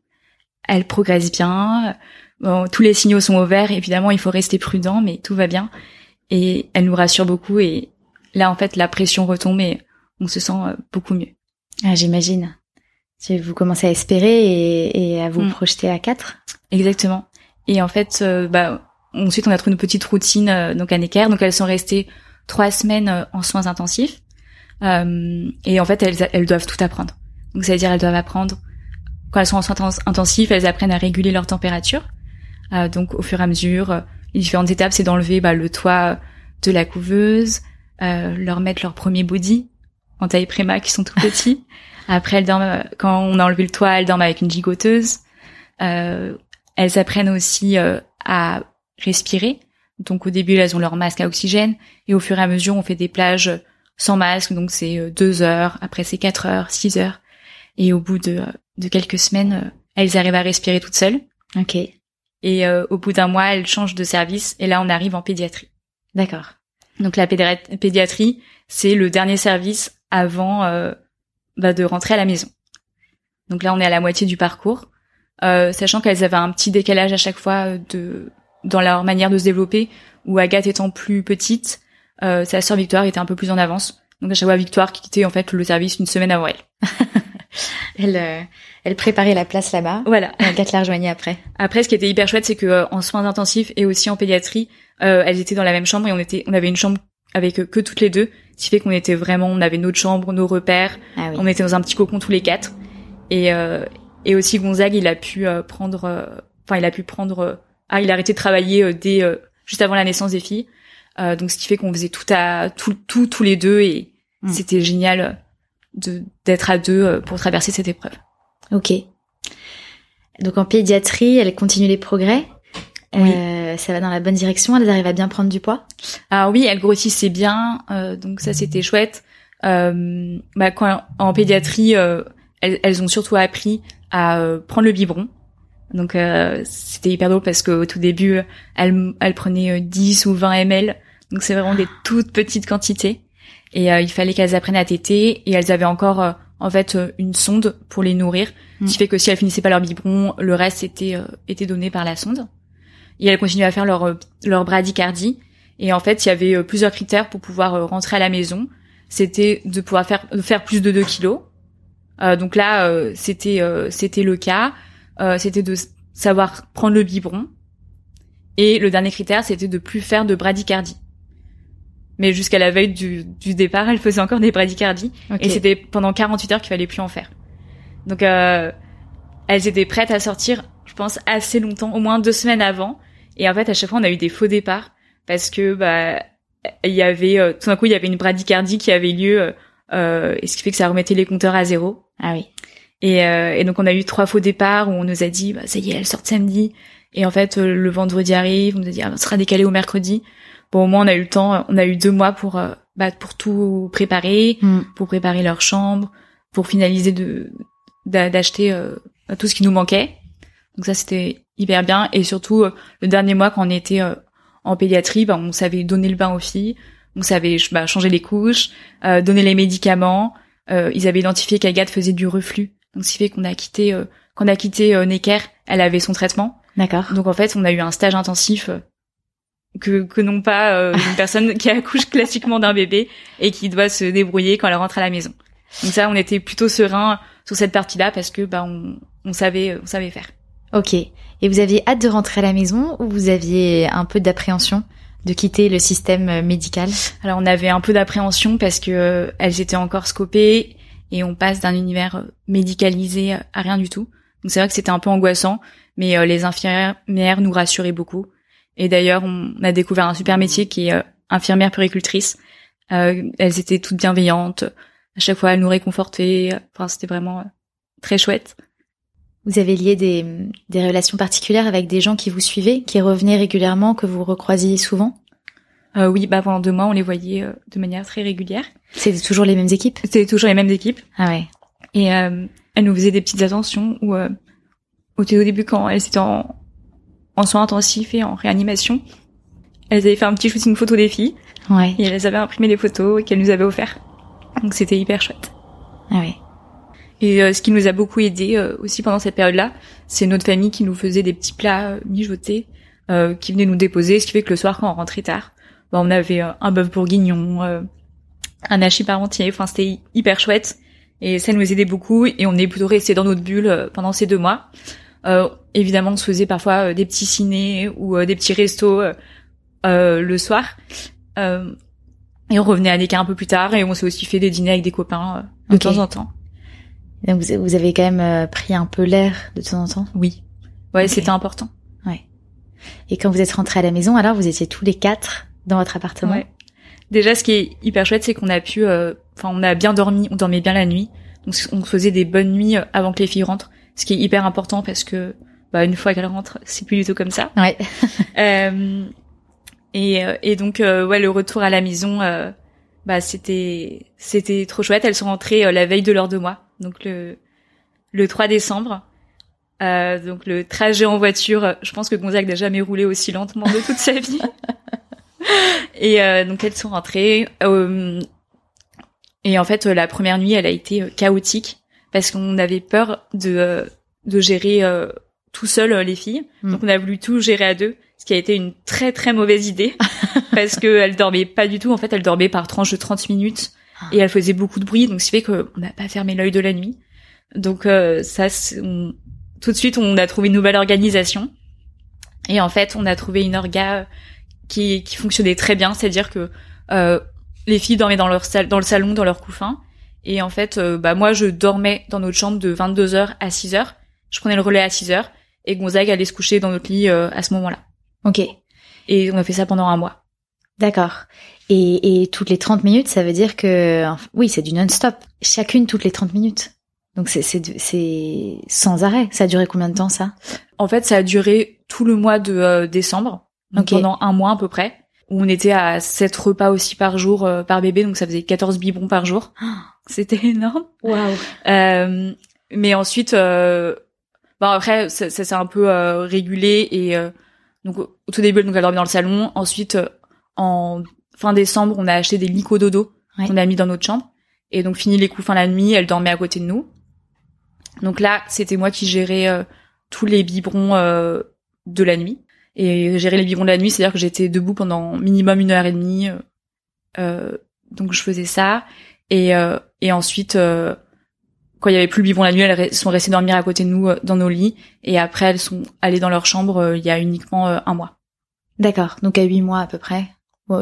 elles progressent bien, Bon, tous les signaux sont au vert. Évidemment, il faut rester prudent, mais tout va bien. Et elle nous rassure beaucoup. Et là, en fait, la pression retombe et on se sent euh, beaucoup mieux. Ah, j'imagine. Vous commencez à espérer et, et à vous mm. projeter à quatre. Exactement. Et en fait, euh, bah, ensuite, on a trouvé une petite routine euh, donc à Necker. Donc, elles sont restées trois semaines en soins intensifs. et en fait, elles, elles doivent tout apprendre. Donc, c'est-à-dire, elles doivent apprendre quand elles sont en soins intensifs, elles apprennent à réguler leur température. Euh, donc au fur et à mesure, euh, les différentes étapes, c'est d'enlever bah, le toit de la couveuse, euh, leur mettre leur premier body en taille préma qui sont tout petits. Après, elles dorment, quand on a enlevé le toit, elles dorment avec une gigoteuse. elles apprennent aussi à respirer. Donc au début, elles ont leur masque à oxygène et au fur et à mesure, on fait des plages sans masque. Donc c'est deux heures, après c'est quatre heures, six heures. Et au bout de, de quelques semaines, elles arrivent à respirer toutes seules. Ok. Et euh, au bout d'un mois, elle change de service et là, on arrive en pédiatrie. D'accord. Donc la pédiatrie, c'est le dernier service avant euh, bah, de rentrer à la maison. Donc là, on est à la moitié du parcours, euh, sachant qu'elles avaient un petit décalage à chaque fois de dans leur manière de se développer. Où Agathe étant plus petite, sa sœur Victoire était un peu plus en avance. Donc à chaque fois, Victoire quittait en fait le service une semaine avant elle. elle, elle préparait la place là-bas. Voilà. Et Agathe la rejoignait après. Après, ce qui était hyper chouette, c'est que euh, en soins intensifs et aussi en pédiatrie, euh, elles étaient dans la même chambre et on était, on avait une chambre avec euh, que toutes les deux, ce qui fait qu'on était vraiment, on avait notre chambre, nos repères, ah on était dans un petit cocon tous les quatre. Et euh, et aussi Gonzague, il a pu prendre, enfin il a pu prendre, ah il a arrêté de travailler dès juste avant la naissance des filles. donc ce qui fait qu'on faisait tout à tout tout tous les deux et mm. c'était génial de d'être à deux pour traverser cette épreuve. Ok. Donc en pédiatrie, elle continue les progrès. Oui. Euh, ça va dans la bonne direction. Elles arrivent à bien prendre du poids. Ah oui, elles grossissaient bien. Euh, donc ça, c'était chouette. Euh, bah, quand, en pédiatrie, euh, elles, elles, ont surtout appris à euh, prendre le biberon. Donc c'était hyper drôle parce qu'au tout début, elles, elles prenaient 10 ou 20 ml. Donc c'est vraiment des toutes petites quantités. Et il fallait qu'elles apprennent à téter. Et elles avaient encore en fait euh, une sonde pour les nourrir, ce qui fait que si elles finissaient pas leur biberon, le reste était euh, était donné par la sonde. Et elles continuaient à faire leur euh, leur bradycardie. Et en fait, il y avait plusieurs critères pour pouvoir rentrer à la maison. C'était de pouvoir faire faire plus de 2 kilos, donc là, c'était c'était le cas. c'était de savoir prendre le biberon. Et le dernier critère, c'était de plus faire de bradycardie. Mais jusqu'à la veille du, du, départ, elle faisait encore des bradycardies. Et c'était pendant 48 heures qu'il fallait plus en faire. Donc, euh, elles étaient prêtes à sortir, je pense, assez longtemps, au moins deux semaines avant. Et en fait, à chaque fois, on a eu des faux départs parce que bah il y avait euh, tout d'un coup il y avait une bradycardie qui avait lieu, euh, euh, et ce qui fait que ça remettait les compteurs à zéro. Ah oui. Et, euh, et donc on a eu trois faux départs où on nous a dit bah, ça y est, elle sort samedi. Et en fait le vendredi arrive, on nous a dit ah, sera décalé au mercredi. Bon au moins on a eu le temps, on a eu deux mois pour bah, pour tout préparer, mm. pour préparer leur chambre, pour finaliser de d'acheter tout ce qui nous manquait. Donc ça c'était hyper bien et surtout le dernier mois quand on était en pédiatrie, bah, on savait donner le bain aux filles, on savait bah, changer les couches, euh, donner les médicaments. Euh, ils avaient identifié qu'Agathe faisait du reflux, donc ce qui fait qu'on a quitté, euh, qu'on a quitté euh, Necker, elle avait son traitement. D'accord. Donc en fait, on a eu un stage intensif euh, que que non pas une personne qui accouche classiquement d'un bébé et qui doit se débrouiller quand elle rentre à la maison. Donc ça, on était plutôt serein sur cette partie-là parce que bah on, on savait on savait faire. Ok. Et vous aviez hâte de rentrer à la maison ou vous aviez un peu d'appréhension de quitter le système euh, médical? Alors on avait un peu d'appréhension parce que euh, elles étaient encore scopées et on passe d'un univers euh, médicalisé à rien du tout. Donc c'est vrai que c'était un peu angoissant, mais les infirmières nous rassuraient beaucoup. Et d'ailleurs, on a découvert un super métier qui est infirmière puricultrice. elles étaient toutes bienveillantes. À chaque fois, elles nous réconfortaient. Enfin, c'était vraiment très chouette. Vous avez lié des, des relations particulières avec des gens qui vous suivaient, qui revenaient régulièrement, que vous recroisiez souvent? Euh, Oui, bah pendant deux mois, on les voyait euh, de manière très régulière. C'était toujours les mêmes équipes? C'était toujours les mêmes équipes. Ah ouais. Et euh, elles nous faisaient des petites attentions où, euh, au, début, quand elles étaient en, en soins intensifs et en réanimation, elles avaient fait un petit shooting photo des filles. Ouais. Et elles avaient imprimé des photos qu'elles nous avaient offert. Donc c'était hyper chouette. Ah ouais. Et euh, ce qui nous a beaucoup aidé euh, aussi pendant cette période-là, c'est notre famille qui nous faisait des petits plats euh, mijotés, qui venait nous déposer, ce qui fait que le soir quand on rentrait tard, bah, on avait un bœuf bourguignon, un hachis parmentier, enfin c'était hyper chouette. Et ça nous aidait beaucoup et on est plutôt resté dans notre bulle pendant ces deux mois. évidemment, on se faisait parfois des petits ciné ou des petits restos le soir. et on revenait à l'écart un peu plus tard et on s'est aussi fait des dîners avec des copains de temps en temps. Donc vous, avez quand même euh, pris un peu l'air de temps en temps? Oui. Ouais, c'était important. Ouais. Et quand vous êtes rentrés à la maison, alors vous étiez tous les quatre dans votre appartement? Ouais. Déjà, ce qui est hyper chouette, c'est qu'on a pu, euh, enfin, on a bien dormi, on dormait bien la nuit. Donc, on faisait des bonnes nuits euh, avant que les filles rentrent, ce qui est hyper important parce que, bah, une fois qu'elles rentrent, c'est plus du tout comme ça. Ouais. euh, et, et donc, ouais, le retour à la maison, bah, c'était, c'était trop chouette. Elles sont rentrées la veille de l'heure de mois donc le le 3 décembre. Euh, donc le trajet en voiture, je pense que Gonzague n'a jamais roulé aussi lentement de toute sa vie. et euh, donc elles sont rentrées. Euh, et en fait, la première nuit, elle a été chaotique parce qu'on avait peur de de gérer tout seul les filles. Mm. Donc on a voulu tout gérer à deux, ce qui a été une très très mauvaise idée parce que elle dormait pas du tout. En fait, elle dormait par tranche de 30 minutes et elle faisait beaucoup de bruit, donc ce fait qu'on n'a pas fermé l'œil de la nuit. Donc euh, ça, tout de suite, on a trouvé une nouvelle organisation. Et en fait, on a trouvé une orga qui, qui fonctionnait très bien, c'est-à-dire que euh, les filles dormaient dans leur salle, dans le salon, dans leur couffin. Et en fait, euh, bah moi, je dormais dans notre chambre de 22h à 6h. Je prenais le relais à 6h et Gonzague allait se coucher dans notre lit à ce moment-là. Ok. Et on a fait ça pendant un mois. D'accord. Et, et toutes les 30 minutes, ça veut dire que oui, c'est du non-stop. Chacune toutes les 30 minutes. Donc c'est c'est sans arrêt. Ça a duré combien de temps ça? En fait, ça a duré tout le mois de euh, décembre, donc pendant un mois à peu près, où on était à 7 repas aussi par jour euh, par bébé, donc ça faisait 14 biberons par jour. C'était énorme. Waouh. Euh, mais ensuite, euh, bon après ça, ça s'est un peu régulé et donc au tout début donc elle dormait dans le salon. Ensuite en fin décembre, on a acheté des licots dodo qu'on a mis dans notre chambre. Et donc fini les coups la nuit, elle dormait à côté de nous. Donc là, c'était moi qui gérais euh, tous les biberons euh, de la nuit. Et gérer les biberons de la nuit, c'est-à-dire que j'étais debout pendant minimum une heure et demie. Euh, donc je faisais ça. Et, et ensuite, quand il y avait plus le biberon la nuit, elles sont restées dormir à côté de nous dans nos lits et après elles sont allées dans leur chambre il y a uniquement un mois. D'accord. Donc à huit mois à peu près.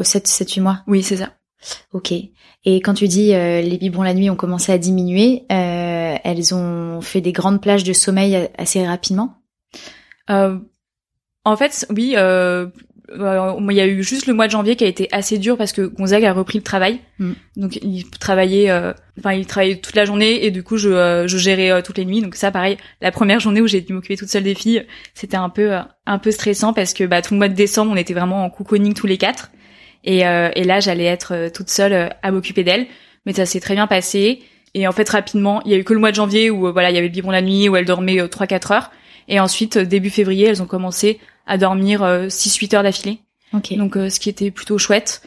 7 7 8 mois. Oui, c'est ça. Ok. Et quand tu dis les biberons la nuit ont commencé à diminuer, euh, elles ont fait des grandes plages de sommeil assez rapidement? Euh, en fait, oui. Euh, euh, il y a eu juste le mois de janvier qui a été assez dur parce que Gonzague a repris le travail. Mm. Donc il travaillait, euh, enfin il travaillait toute la journée et du coup je, euh, je gérais toutes les nuits. Donc ça, pareil, la première journée où j'ai dû m'occuper toute seule des filles, c'était un peu un peu stressant parce que bah, tout le mois de décembre on était vraiment en cocooning tous les quatre. Et, et là j'allais être toute seule à m'occuper d'elles. Mais ça s'est très bien passé. Et en fait rapidement, il y a eu que le mois de janvier où voilà il y avait le biberon la nuit où dormaient trois quatre heures. Et ensuite, euh, début février, elles ont commencé à dormir 6-8 euh, heures d'affilée. Okay. Donc, euh, ce qui était plutôt chouette.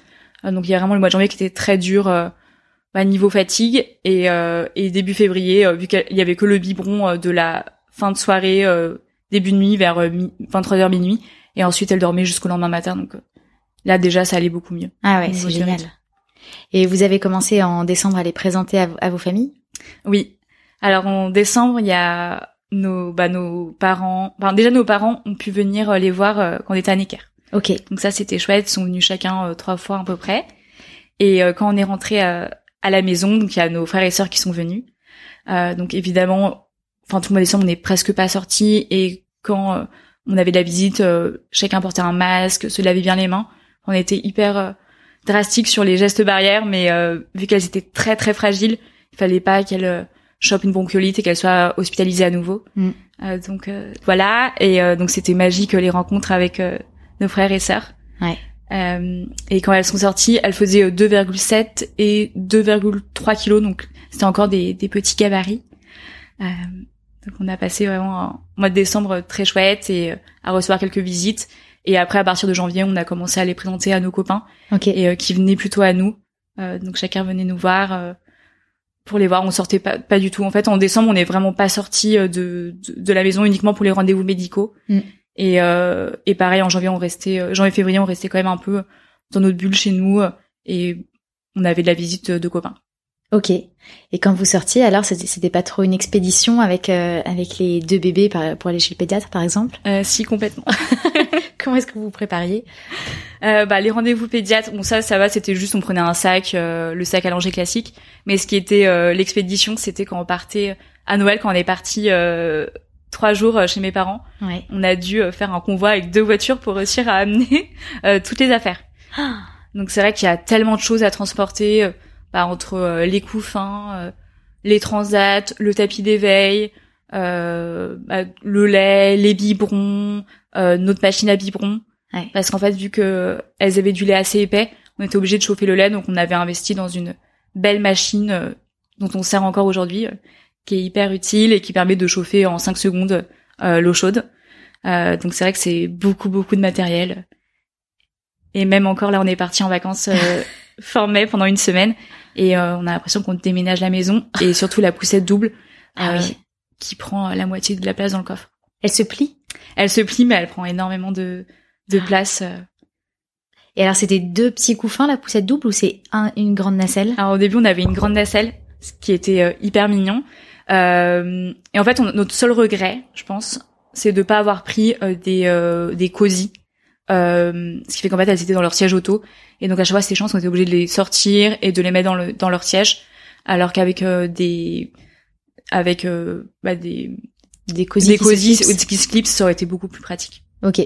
donc, il y a vraiment le mois de janvier qui était très dur bah, niveau fatigue. Et, et début février, vu qu'il y avait que le biberon de la fin de soirée, début de nuit, vers 23h minuit. Et ensuite, elle dormait jusqu'au lendemain matin. Donc, là, déjà, ça allait beaucoup mieux. Ah ouais, c'est génial. Et vous avez commencé en décembre à les présenter à, à vos familles? Oui. Alors en décembre, il y a nos bah nos parents enfin déjà nos parents ont pu venir euh, les voir euh, quand on était à Necker. OK. Donc ça c'était chouette, ils sont venus chacun euh, trois fois à peu près. Et quand on est rentré à, à, la maison, donc il y a nos frères et sœurs qui sont venus. donc évidemment enfin tout le mois de décembre on n'est presque pas sorti et quand on avait de la visite, chacun portait un masque, se lavait bien les mains. On était hyper drastique sur les gestes barrières mais vu qu'elles étaient très très fragiles, il fallait pas qu'elles chope une bronchiolite et qu'elle soit hospitalisée à nouveau. Mm. Euh, donc euh, voilà, et euh, donc c'était magique les rencontres avec nos frères et sœurs. Ouais. et quand elles sont sorties, elles faisaient 2,7 et 2,3 kilos, donc c'était encore des, des, petits gabarits. donc on a passé vraiment un mois de décembre très chouette et à recevoir quelques visites. Et après, à partir de janvier, on a commencé à les présenter à nos copains et qui venaient plutôt à nous. donc chacun venait nous voir pour les voir. On sortait pas, pas du tout. En fait, en décembre, on n'est vraiment pas sorti euh, de, de, la maison uniquement pour les rendez-vous médicaux. Mm. Et, euh, et pareil, en janvier, on restait, euh, janvier, février, on restait quand même un peu dans notre bulle chez nous et on avait de la visite de copains. Ok. Et quand vous sortiez, alors c'était pas trop une expédition avec avec les deux bébés pour aller chez le pédiatre, par exemple? Euh, Si, complètement. Comment est-ce que vous vous prépariez euh, bah, les rendez-vous pédiatres, bon ça, ça va, c'était juste on prenait un sac, euh, le sac à langer classique. Mais ce qui était euh, l'expédition, c'était quand on partait à Noël, quand on est parti euh, trois jours chez mes parents. Ouais. On a dû faire un convoi avec deux voitures pour réussir à amener toutes les affaires. Donc c'est vrai qu'il y a tellement de choses à transporter, bah, entre les couffins, les transats, le tapis d'éveil, bah, le lait, les biberons, notre machine à biberons. Parce qu'en fait, vu que elles avaient du lait assez épais, on était obligé de chauffer le lait, donc on avait investi dans une belle machine euh, dont on sert encore aujourd'hui, euh, qui est hyper utile et qui permet de chauffer en 5 secondes euh, l'eau chaude. donc c'est vrai que c'est beaucoup beaucoup de matériel. Et même encore là, on est parti en vacances mai pendant une semaine et on a l'impression qu'on déménage la maison et surtout la poussette double ah qui prend la moitié de la place dans le coffre. Elle se plie? Elle se plie, mais elle prend énormément de de ah. place. Euh. Et alors, c'était deux petits couffins, la poussette double, ou c'est un, une grande nacelle? Alors, au début, on avait une grande nacelle, ce qui était euh, hyper mignon. Euh, et en fait, notre seul regret, je pense, c'est de pas avoir pris euh, des euh, des cosy. ce qui fait qu'en fait, elles étaient dans leur siège auto. Et donc, à chaque fois, ces chances, on était obligé de les sortir et de les mettre dans, le, dans leur siège. Alors qu'avec des... avec bah, des... Des cosy, des cosy qui, se clipsent, ça aurait été beaucoup plus pratique. Ok.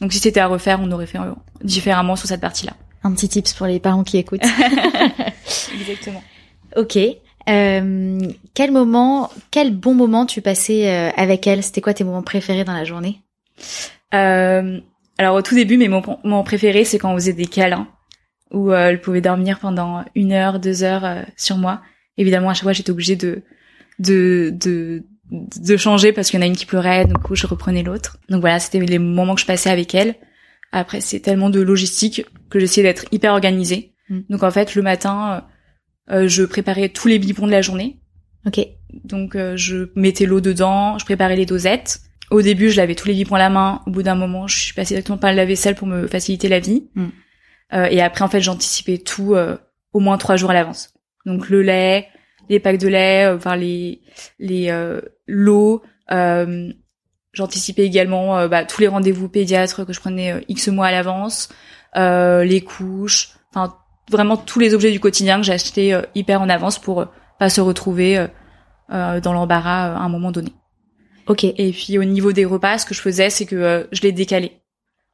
Donc si c'était à refaire, on aurait fait euh, différemment sur cette partie-là. Un petit tips pour les parents qui écoutent. Exactement. Ok. Euh, quel moment, quel bon moment tu passais euh, avec elle? C'était quoi tes moments préférés dans la journée? Euh, Alors au tout début, mes moments préférés, c'est quand on faisait des câlins, où euh, elle pouvait dormir pendant une heure, deux heures sur moi. Évidemment, à chaque fois, j'étais obligée de de de de changer parce qu'il y en a une qui pleurait, donc je reprenais l'autre. Donc voilà, c'était les moments que je passais avec elle. Après, c'est tellement de logistique que j'essayais d'être hyper organisée. Mm. Donc en fait, le matin, euh, euh, je préparais tous les biberons de la journée. Ok. Donc euh, je mettais l'eau dedans, je préparais les dosettes. Au début, je lavais tous les biberons à la main. Au bout d'un moment, je suis passée directement par la vaisselle pour me faciliter la vie. Mm. et après, en fait, j'anticipais tout au moins trois jours à l'avance. Donc le lait, les packs de lait, enfin les les l'eau. J'anticipais également bah, tous les rendez-vous pédiatres que je prenais X mois à l'avance, les couches, enfin vraiment tous les objets du quotidien que j'ai acheté hyper en avance pour pas se retrouver dans l'embarras à un moment donné. Ok. Et puis au niveau des repas, ce que je faisais, c'est que je les décalais.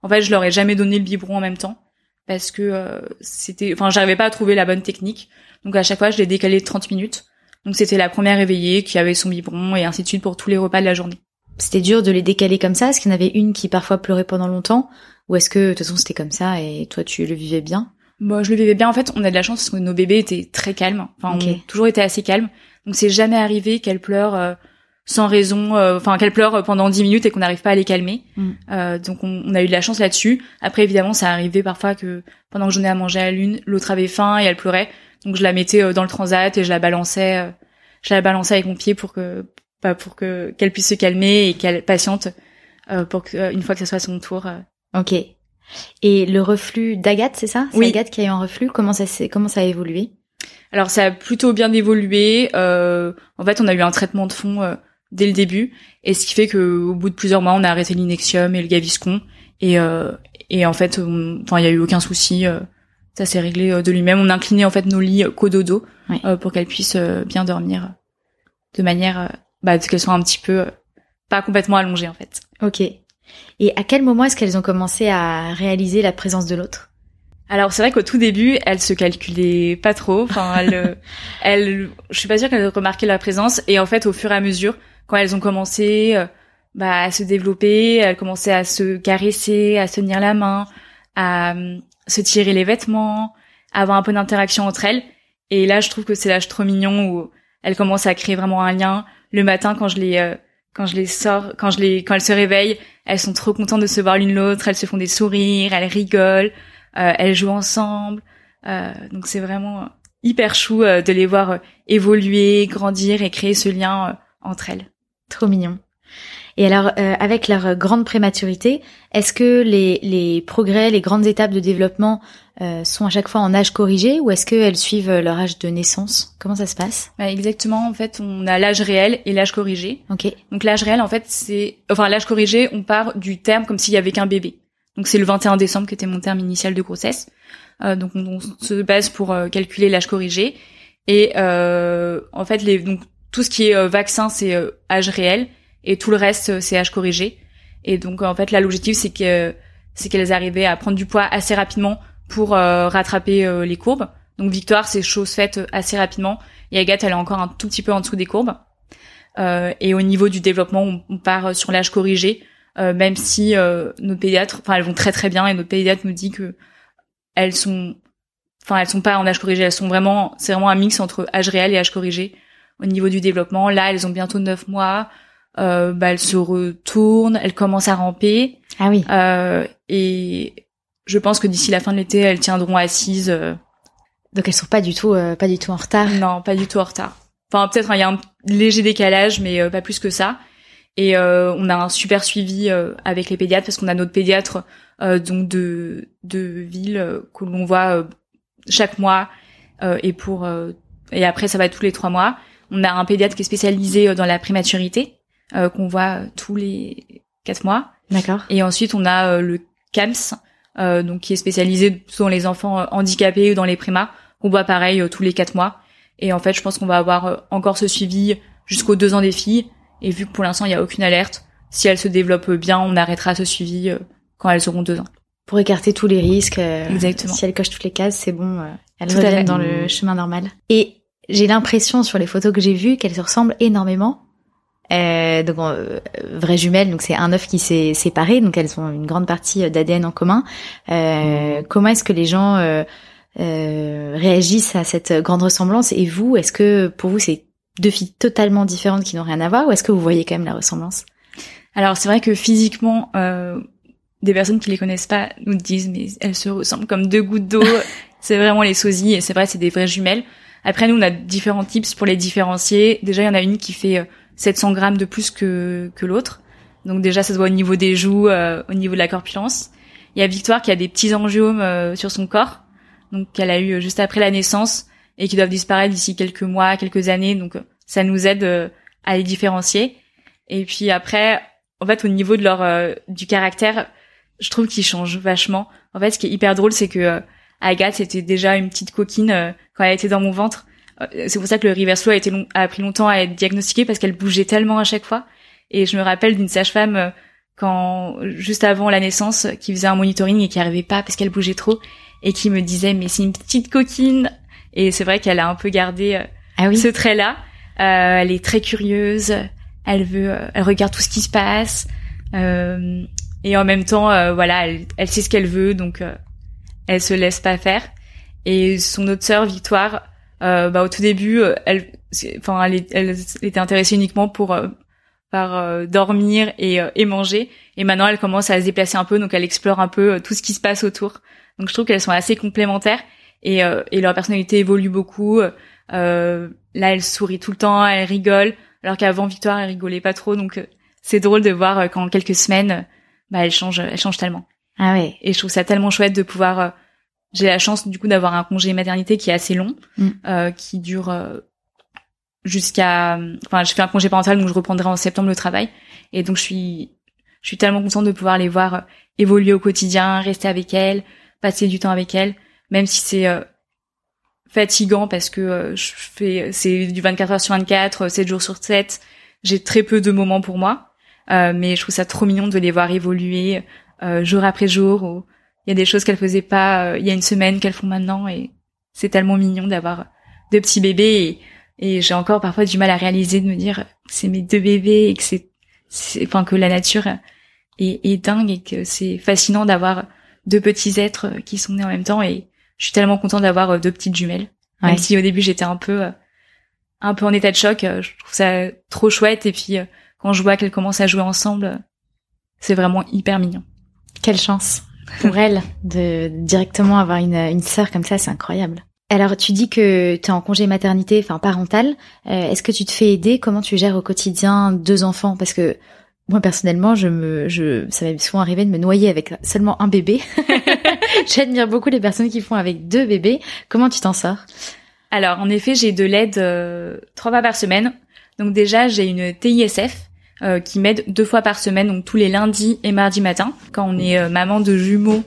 En fait, je leur ai jamais donné le biberon en même temps parce que euh, c'était, enfin, j'arrivais pas à trouver la bonne technique. Donc à chaque fois, je les décalais de 30 minutes. Donc c'était la première éveillée qui avait son biberon et ainsi de suite pour tous les repas de la journée. C'était dur de les décaler comme ça? Est-ce qu'il y en avait une qui parfois pleurait pendant longtemps, ou est-ce que de toute façon c'était comme ça et toi tu le vivais bien? Moi, je le vivais bien. En fait, on a de la chance parce que nos bébés étaient très calmes. Enfin, on toujours été assez calmes. Donc c'est jamais arrivé qu'elle pleure. Euh, sans raison, euh, enfin qu'elle pleure pendant 10 minutes et qu'on n'arrive pas à les calmer. Mm. Euh, donc on, on, a eu de la chance là-dessus. Après évidemment ça arrivait parfois que pendant que j'en ai à manger à l'une, l'autre avait faim et elle pleurait. Donc je la mettais euh, dans le transat et je la balançais, euh, je la balançais avec mon pied pour que pas pour que qu'elle puisse se calmer et qu'elle patiente euh, pour que une fois que ce soit son tour. Ok. Et le reflux d'Agathe, c'est ça? C'est oui. Agathe qui a eu un reflux. Comment ça comment ça a évolué? Alors ça a plutôt bien évolué. en fait, on a eu un traitement de fond dès le début, et ce qui fait que au bout de plusieurs mois, on a arrêté l'inexium et le gaviscon, et euh, et en fait, enfin, il y a eu aucun souci, euh, ça s'est réglé euh, de lui-même. On a incliné en fait nos lits cododo pour qu'elle puisse bien dormir de manière, bah, qu'elle soit un petit peu pas complètement allongée en fait. Ok. Et à quel moment est-ce qu'elles ont commencé à réaliser la présence de l'autre? Alors c'est vrai qu'au tout début, elle se calculait pas trop. Enfin, elle, elle, je suis pas sûre qu'elle ait remarqué la présence. Et en fait, au fur et à mesure, quand elles ont commencé euh, bah, à se développer, elles commençaient à se caresser, à se tenir la main, à euh, se tirer les vêtements, avoir un peu d'interaction entre elles. Et là, je trouve que c'est l'âge trop mignon où elles commencent à créer vraiment un lien. Le matin, quand je les euh, quand je les sors, quand je les quand elles se réveillent, elles sont trop contentes de se voir l'une l'autre. Elles se font des sourires, elles rigolent, elles jouent ensemble. donc c'est vraiment hyper chou de les voir évoluer, grandir et créer ce lien entre elles. Trop mignon. Et alors, euh, avec leur grande prématurité, est-ce que les, les progrès, les grandes étapes de développement euh, sont à chaque fois en âge corrigé ou est-ce qu'elles suivent leur âge de naissance? Comment ça se passe? Bah Exactement, en fait, on a l'âge réel et l'âge corrigé. Ok. Donc l'âge réel, en fait, c'est... Enfin, l'âge corrigé, on part du terme comme s'il y avait qu'un bébé. Donc c'est le 21 décembre qui était mon terme initial de grossesse. Euh, donc on, se base pour euh, calculer l'âge corrigé. Et euh, en fait, les, donc tout ce qui est euh, vaccin, c'est euh, âge réel, et tout le reste, euh, c'est âge corrigé. Et donc, en fait, là, l'objectif, c'est que c'est qu'elles arrivaient à prendre du poids assez rapidement pour rattraper les courbes. Donc, Victoire, c'est chose faite assez rapidement. Et Agathe, elle est encore un tout petit peu en dessous des courbes. et au niveau du développement, on, part sur l'âge corrigé, même si nos pédiatres, enfin, elles vont très très bien, et notre pédiatre nous dit que elles sont, enfin, elles sont pas en âge corrigé, elles sont vraiment, c'est vraiment un mix entre âge réel et âge corrigé au niveau du développement. Là, elles ont bientôt neuf mois. Euh, bah, elles se retournent, elles commencent à ramper. Ah oui. Euh, et je pense que d'ici la fin de l'été, elles tiendront assises. Euh. Donc elles sont pas du tout, euh, pas du tout en retard. Non, pas du tout en retard. Enfin, peut-être il y a un léger décalage, mais euh, pas plus que ça. Et on a un super suivi avec les pédiatres parce qu'on a notre pédiatre donc de de ville que l'on voit chaque mois et pour et après ça va tous les trois mois. On a un pédiatre qui est spécialisé dans la prématurité, euh, qu'on voit euh, tous les quatre mois. D'accord. Et ensuite, on a le CAMS, donc qui est spécialisé dans les enfants handicapés ou dans les prémas, qu'on voit pareil tous les quatre mois. Et en fait, je pense qu'on va avoir encore ce suivi jusqu'aux deux ans des filles. Et vu que pour l'instant, il n'y a aucune alerte, si elles se développent bien, on arrêtera ce suivi quand elles auront deux ans. Pour écarter tous les risques. Exactement. Si elles cochent toutes les cases, c'est bon. elles reviennent dans le chemin normal. Et j'ai l'impression sur les photos que j'ai vues qu'elles se ressemblent énormément. Euh, donc euh, vraies jumelles, donc c'est un œuf qui s'est séparé, donc elles ont une grande partie d'ADN en commun. Euh, comment est-ce que les gens euh, euh, réagissent à cette grande ressemblance? Et vous, est-ce que pour vous c'est deux filles totalement différentes qui n'ont rien à voir, ou est-ce que vous voyez quand même la ressemblance? Alors c'est vrai que physiquement, des personnes qui les connaissent pas nous disent mais elles se ressemblent comme deux gouttes d'eau. c'est vraiment les sosies et c'est vrai c'est des vraies jumelles. Après, nous, on a différents tips pour les différencier. Déjà, il y en a une qui fait 700 euh, grammes de plus que, que l'autre. Donc déjà, ça se voit au niveau des joues, euh, au niveau de la corpulence. Il y a Victoire qui a des petits angiomes euh, sur son corps, donc qu'elle a eu juste après la naissance. et qui doivent disparaître d'ici quelques mois, quelques années. Donc ça nous aide à les différencier. Et puis après, en fait, au niveau de leur du caractère, je trouve qu'ils changent vachement. En fait, ce qui est hyper drôle, c'est que Agathe c'était déjà une petite coquine quand elle était dans mon ventre. C'est pour ça que le reverse flow a, été long, a pris longtemps à être diagnostiqué parce qu'elle bougeait tellement à chaque fois. Et je me rappelle d'une sage-femme quand juste avant la naissance qui faisait un monitoring et qui arrivait pas parce qu'elle bougeait trop et qui me disait mais c'est une petite coquine. Et c'est vrai qu'elle a un peu gardé euh, ah oui. ce trait là euh, elle est très curieuse. Elle veut euh, elle regarde tout ce qui se passe. Euh, et en même temps voilà elle, elle, sait ce qu'elle veut donc elle se laisse pas faire. Et son autre sœur Victoire bah au tout début elle enfin elle, elle, était intéressée uniquement pour par euh, dormir et, euh, et manger. Et maintenant, elle commence à se déplacer un peu, donc elle explore un peu euh, tout ce qui se passe autour. Donc je trouve qu'elles sont assez complémentaires et, et leur personnalité évolue beaucoup. là, elle sourit tout le temps, elle rigole, alors qu'avant Victoire, elle rigolait pas trop. Donc c'est drôle de voir qu'en quelques semaines, bah elle change, elle change tellement. Ah ouais. Et je trouve ça tellement chouette de pouvoir. J'ai la chance du coup d'avoir un congé maternité qui est assez long, mm. qui dure jusqu'à, enfin, je fais un congé parental donc je reprendrai en septembre le travail. Et donc je suis, je suis tellement contente de pouvoir les voir euh, évoluer au quotidien, rester avec elles, passer du temps avec elles, même si c'est euh, fatigant parce que euh, je fais, c'est du 24 heures sur 24, 7 jours sur 7. J'ai très peu de moments pour moi, mais je trouve ça trop mignon de les voir évoluer jour après jour. Il y a des choses qu'elles faisaient pas il y a une semaine qu'elles font maintenant et c'est tellement mignon d'avoir deux petits bébés et et j'ai encore parfois du mal à réaliser de me dire que c'est mes deux bébés et que c'est, enfin que la nature est, est dingue et que c'est fascinant d'avoir deux petits êtres qui sont nés en même temps. Et je suis tellement contente d'avoir deux petites jumelles. Même si au début j'étais un peu, un peu en état de choc, je trouve ça trop chouette. Et puis quand je vois qu'elles commencent à jouer ensemble, c'est vraiment hyper mignon. Quelle chance pour elle de directement avoir une, une sœur comme ça, c'est incroyable. Alors, tu dis que tu es en congé maternité, enfin parental. Euh, est-ce que tu te fais aider? Comment tu gères au quotidien deux enfants? Parce que moi personnellement, je me, je, ça m'est souvent arrivé de me noyer avec seulement un bébé. J'admire beaucoup les personnes qui font avec deux bébés. Comment tu t'en sors? Alors, en effet, j'ai de l'aide euh, trois fois par semaine. Donc déjà, j'ai une TISF euh, qui m'aide deux fois par semaine, donc tous les lundis et mardis matin, quand on est maman de jumeaux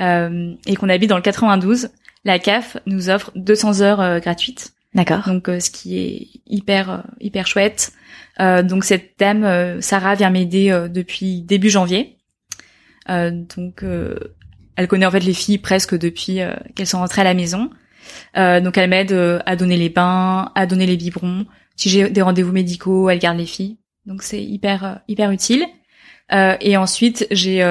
et qu'on habite dans le 92 la CAF nous offre 200 heures euh, gratuites. D'accord. Donc euh, ce qui est hyper euh, hyper chouette. donc cette dame Sarah vient m'aider depuis début janvier. donc elle connaît en fait les filles presque depuis qu'elles sont rentrées à la maison. donc elle m'aide à donner les bains, à donner les biberons. Si j'ai des rendez-vous médicaux, elle garde les filles. Donc c'est hyper hyper utile. et ensuite j'ai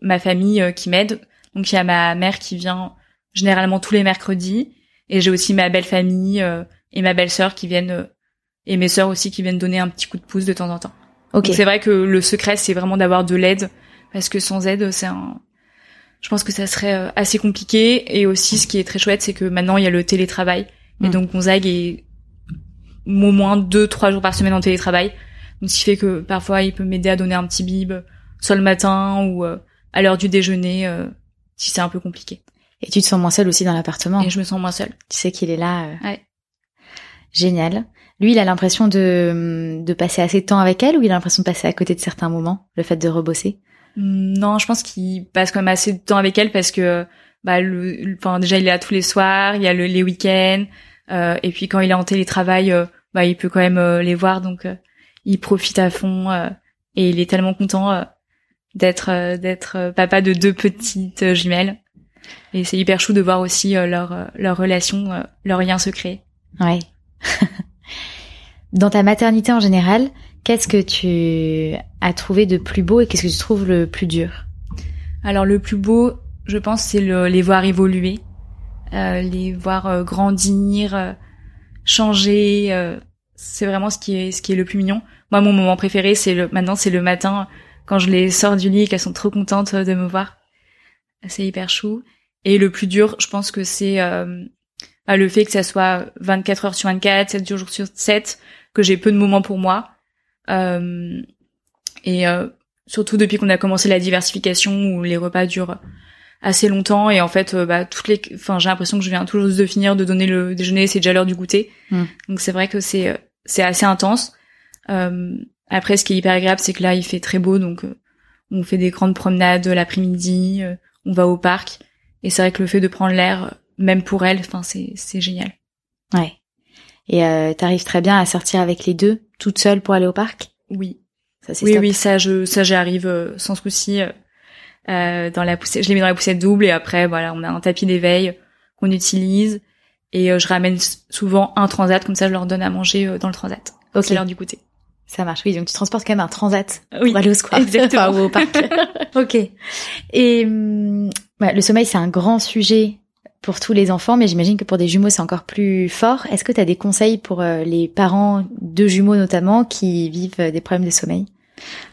ma famille qui m'aide. Donc il y a ma mère qui vient généralement tous les mercredis. Et j'ai aussi ma belle famille euh, et ma belle sœur qui viennent euh, et mes sœurs aussi qui viennent donner un petit coup de pouce de temps en temps. Ok. C'est vrai que le secret c'est vraiment d'avoir de l'aide parce que sans aide c'est un je pense que ça serait euh, assez compliqué et aussi ce qui est très chouette c'est que maintenant il y a le télétravail et mm. donc Gonzague est au moins deux trois jours par semaine en télétravail donc ce qui fait que parfois il peut m'aider à donner un petit bib soit le matin ou à l'heure du déjeuner si c'est un peu compliqué. Et tu te sens moins seule aussi dans l'appartement. Et je me sens moins seule. Tu sais qu'il est là. Euh... Ouais. Génial. Lui, il a l'impression de, de passer assez de temps avec elle ou il a l'impression de passer à côté de certains moments, le fait de rebosser? Non, je pense qu'il passe quand même assez de temps avec elle parce que bah le, enfin déjà il est là tous les soirs, il y a le, les week-ends euh, et puis quand il est en télétravail, euh, bah il peut quand même euh, les voir donc euh, il profite à fond et il est tellement content d'être d'être papa de deux petites jumelles. Et c'est hyper chou de voir aussi euh, leur euh, leur relation, euh, leur lien secret. Ouais. Dans ta maternité en général, qu'est-ce que tu as trouvé de plus beau et qu'est-ce que tu trouves le plus dur? Alors le plus beau, je pense, c'est le, les voir évoluer, euh, les voir grandir, changer. c'est vraiment ce qui est ce qui est le plus mignon. Moi, mon moment préféré, c'est le maintenant, c'est le matin quand je les sors du lit et qu'elles sont trop contentes de me voir. C'est hyper chou. Et le plus dur, je pense que c'est euh, le fait que ça soit 24 heures sur 24, 7 jours sur 7, que j'ai peu de moments pour moi. Euh, et euh, surtout depuis qu'on a commencé la diversification où les repas durent assez longtemps et en fait bah toutes les enfin j'ai l'impression que je viens toujours de finir de donner le déjeuner c'est déjà l'heure du goûter Mm. donc c'est vrai que c'est c'est assez intense Euh, après ce qui est hyper agréable c'est que là il fait très beau donc euh, on fait des grandes promenades l'après-midi euh, on va au parc. Et c'est vrai que le fait de prendre l'air même pour elle enfin c'est c'est génial. Ouais. Et euh, t'arrives très bien à sortir avec les deux, toute seule pour aller au parc? Oui. Ça c'est oui oui ça je ça j'y arrive euh, sans souci euh, euh, dans la poussette je les mets dans la poussette double et après voilà on a un tapis d'éveil qu'on utilise et euh, je ramène souvent un transat comme ça je leur donne à manger euh, dans le transat. Ok. c'est l'heure du goûter Ça marche. Oui, donc tu transportes quand même un transat oui pour aller au square. exactement. Enfin, ou au parc. ok. Et ouais, le sommeil, c'est un grand sujet pour tous les enfants, mais j'imagine que pour des jumeaux, c'est encore plus fort. Est-ce que tu as des conseils pour euh, les parents de jumeaux notamment qui vivent euh, des problèmes de sommeil?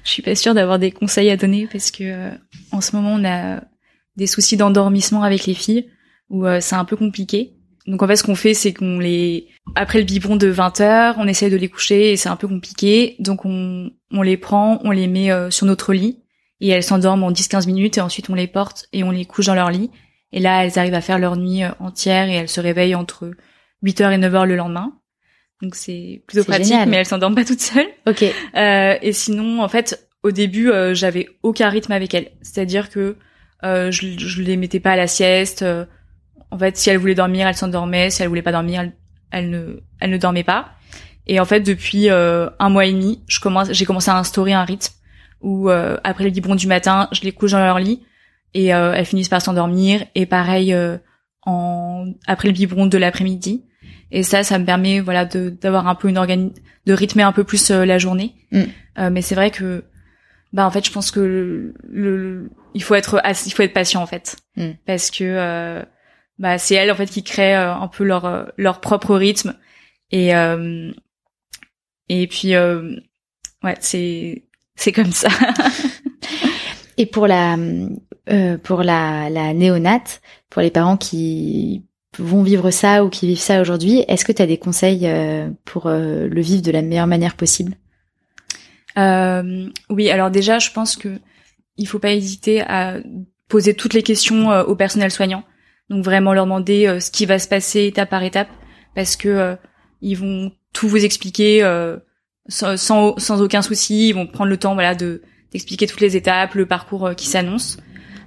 Je suis pas sûre d'avoir des conseils à donner parce que euh, en ce moment on a des soucis d'endormissement avec les filles où c'est un peu compliqué. Donc en fait ce qu'on fait c'est qu'on les après le biberon de 20 heures, on essaye de les coucher et c'est un peu compliqué. Donc on on les prend, on les met euh, sur notre lit et elles s'endorment en 10-15 minutes et ensuite on les porte et on les couche dans leur lit et là elles arrivent à faire leur nuit euh, entière et elles se réveillent entre 8h et 9h le lendemain. Donc c'est plutôt pratique génial. mais elles s'endorment pas toutes seules. Ok. Euh, et sinon, en fait, au début, euh, j'avais aucun rythme avec elles. C'est-à-dire que euh, je, je les mettais pas à la sieste. euh, en fait, si elle voulait dormir, elle s'endormait. Si elle voulait pas dormir, elle, elle ne, elle ne dormait pas. Et en fait, depuis euh, un mois et demi, je commence, j'ai commencé à instaurer un rythme où euh, après le biberon du matin, je les couche dans leur lit et euh, elles finissent par s'endormir. Et pareil euh, en après le biberon de l'après-midi. Et ça, ça me permet voilà de d'avoir un peu une organi de rythmer un peu plus euh, la journée. Mm. Euh, mais c'est vrai que bah en fait, je pense que le, le- il faut être il faut être patient en fait Mm. parce que euh, bah c'est elles en fait qui créent euh, un peu leur euh, leur propre rythme et euh, et puis euh, ouais c'est c'est comme ça. Et pour la euh, pour la, la néonate, pour les parents qui vont vivre ça ou qui vivent ça aujourd'hui, est-ce que tu as des conseils euh, pour euh, le vivre de la meilleure manière possible? Euh, oui, alors déjà, je pense que il faut pas hésiter à poser toutes les questions au personnel soignant. Donc vraiment leur demander euh, ce qui va se passer étape par étape, parce que euh, ils vont tout vous expliquer euh, sans, sans, aucun souci. Ils vont prendre le temps, voilà, de d'expliquer toutes les étapes, le parcours euh, qui s'annonce.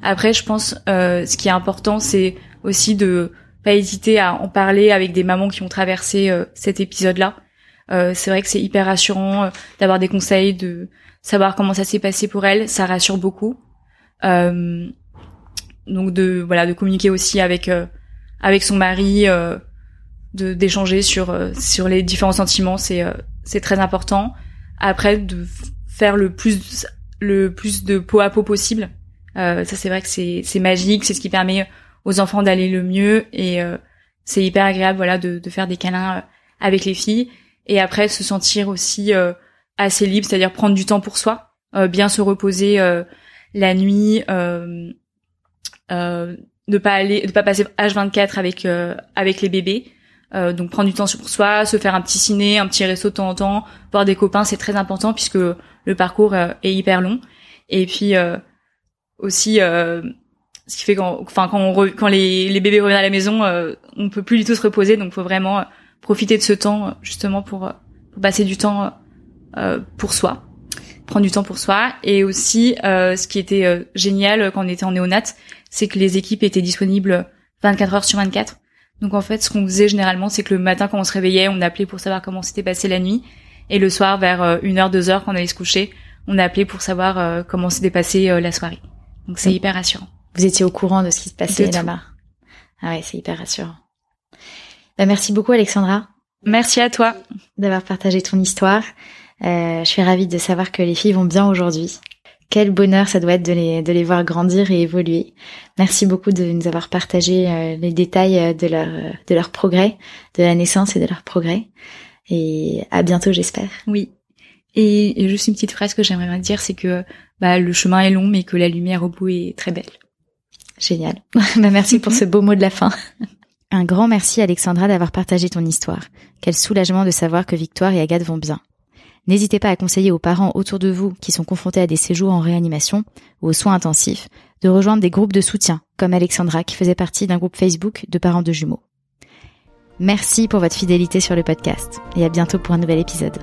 Après, je pense, euh, ce qui est important, c'est aussi de pas hésiter à en parler avec des mamans qui ont traversé euh, cet épisode-là. C'est vrai que c'est hyper rassurant d'avoir des conseils, de savoir comment ça s'est passé pour elle, ça rassure beaucoup. Euh, donc de voilà de communiquer aussi avec euh, avec son mari, euh, de d'échanger sur euh, sur les différents sentiments, c'est c'est très important. Après de faire le plus le plus de peau à peau possible. Ça c'est vrai que c'est c'est magique, c'est ce qui permet aux enfants d'aller le mieux et c'est hyper agréable voilà de de faire des câlins avec les filles et après se sentir aussi euh, assez libre, c'est-à-dire prendre du temps pour soi, euh, bien se reposer euh, la nuit, ne pas aller, ne pas passer H24 avec euh, avec les bébés, euh, donc prendre du temps pour soi, se faire un petit ciné, un petit resto de temps en temps, voir des copains, c'est très important puisque le parcours euh, est hyper long. Et puis euh, aussi, euh, ce qui fait quand, enfin quand on re- quand les, les bébés reviennent à la maison, euh, on peut plus du tout se reposer, donc faut vraiment euh, profiter de ce temps euh, justement pour, euh, pour passer du temps euh, pour soi, prendre du temps pour soi. Et aussi, euh, ce qui était euh, génial quand on était en néonat, c'est que les équipes étaient disponibles 24 heures sur 24. Donc en fait, ce qu'on faisait généralement, c'est que le matin quand on se réveillait, on appelait pour savoir comment s'était passé la nuit, et le soir vers euh, 1h, 2h quand on allait se coucher, on appelait pour savoir euh, comment s'était passée euh, la soirée. Donc c'est Oui. hyper rassurant. Vous étiez au courant de ce qui se passait là-bas. Ah ouais, c'est hyper rassurant. Bah, merci beaucoup Alexandra Merci à toi. d'avoir partagé ton histoire. Euh, je suis ravie de savoir que les filles vont bien aujourd'hui. Quel bonheur ça doit être de les, de les voir grandir et évoluer. Merci beaucoup de nous avoir partagé euh, les détails euh, de leur, de leur progrès, de la naissance et de leur progrès. Et à bientôt, j'espère. Oui. Et, et juste une petite phrase que j'aimerais bien dire, c'est que bah, le chemin est long, mais que la lumière au bout est très belle. Génial. bah, merci pour ce beau mot de la fin. Un grand merci Alexandra d'avoir partagé ton histoire. Quel soulagement de savoir que Victoire et Agathe vont bien. N'hésitez pas à conseiller aux parents autour de vous qui sont confrontés à des séjours en réanimation ou aux soins intensifs de rejoindre des groupes de soutien, comme Alexandra qui faisait partie d'un groupe Facebook de parents de jumeaux. Merci pour votre fidélité sur le podcast et à bientôt pour un nouvel épisode.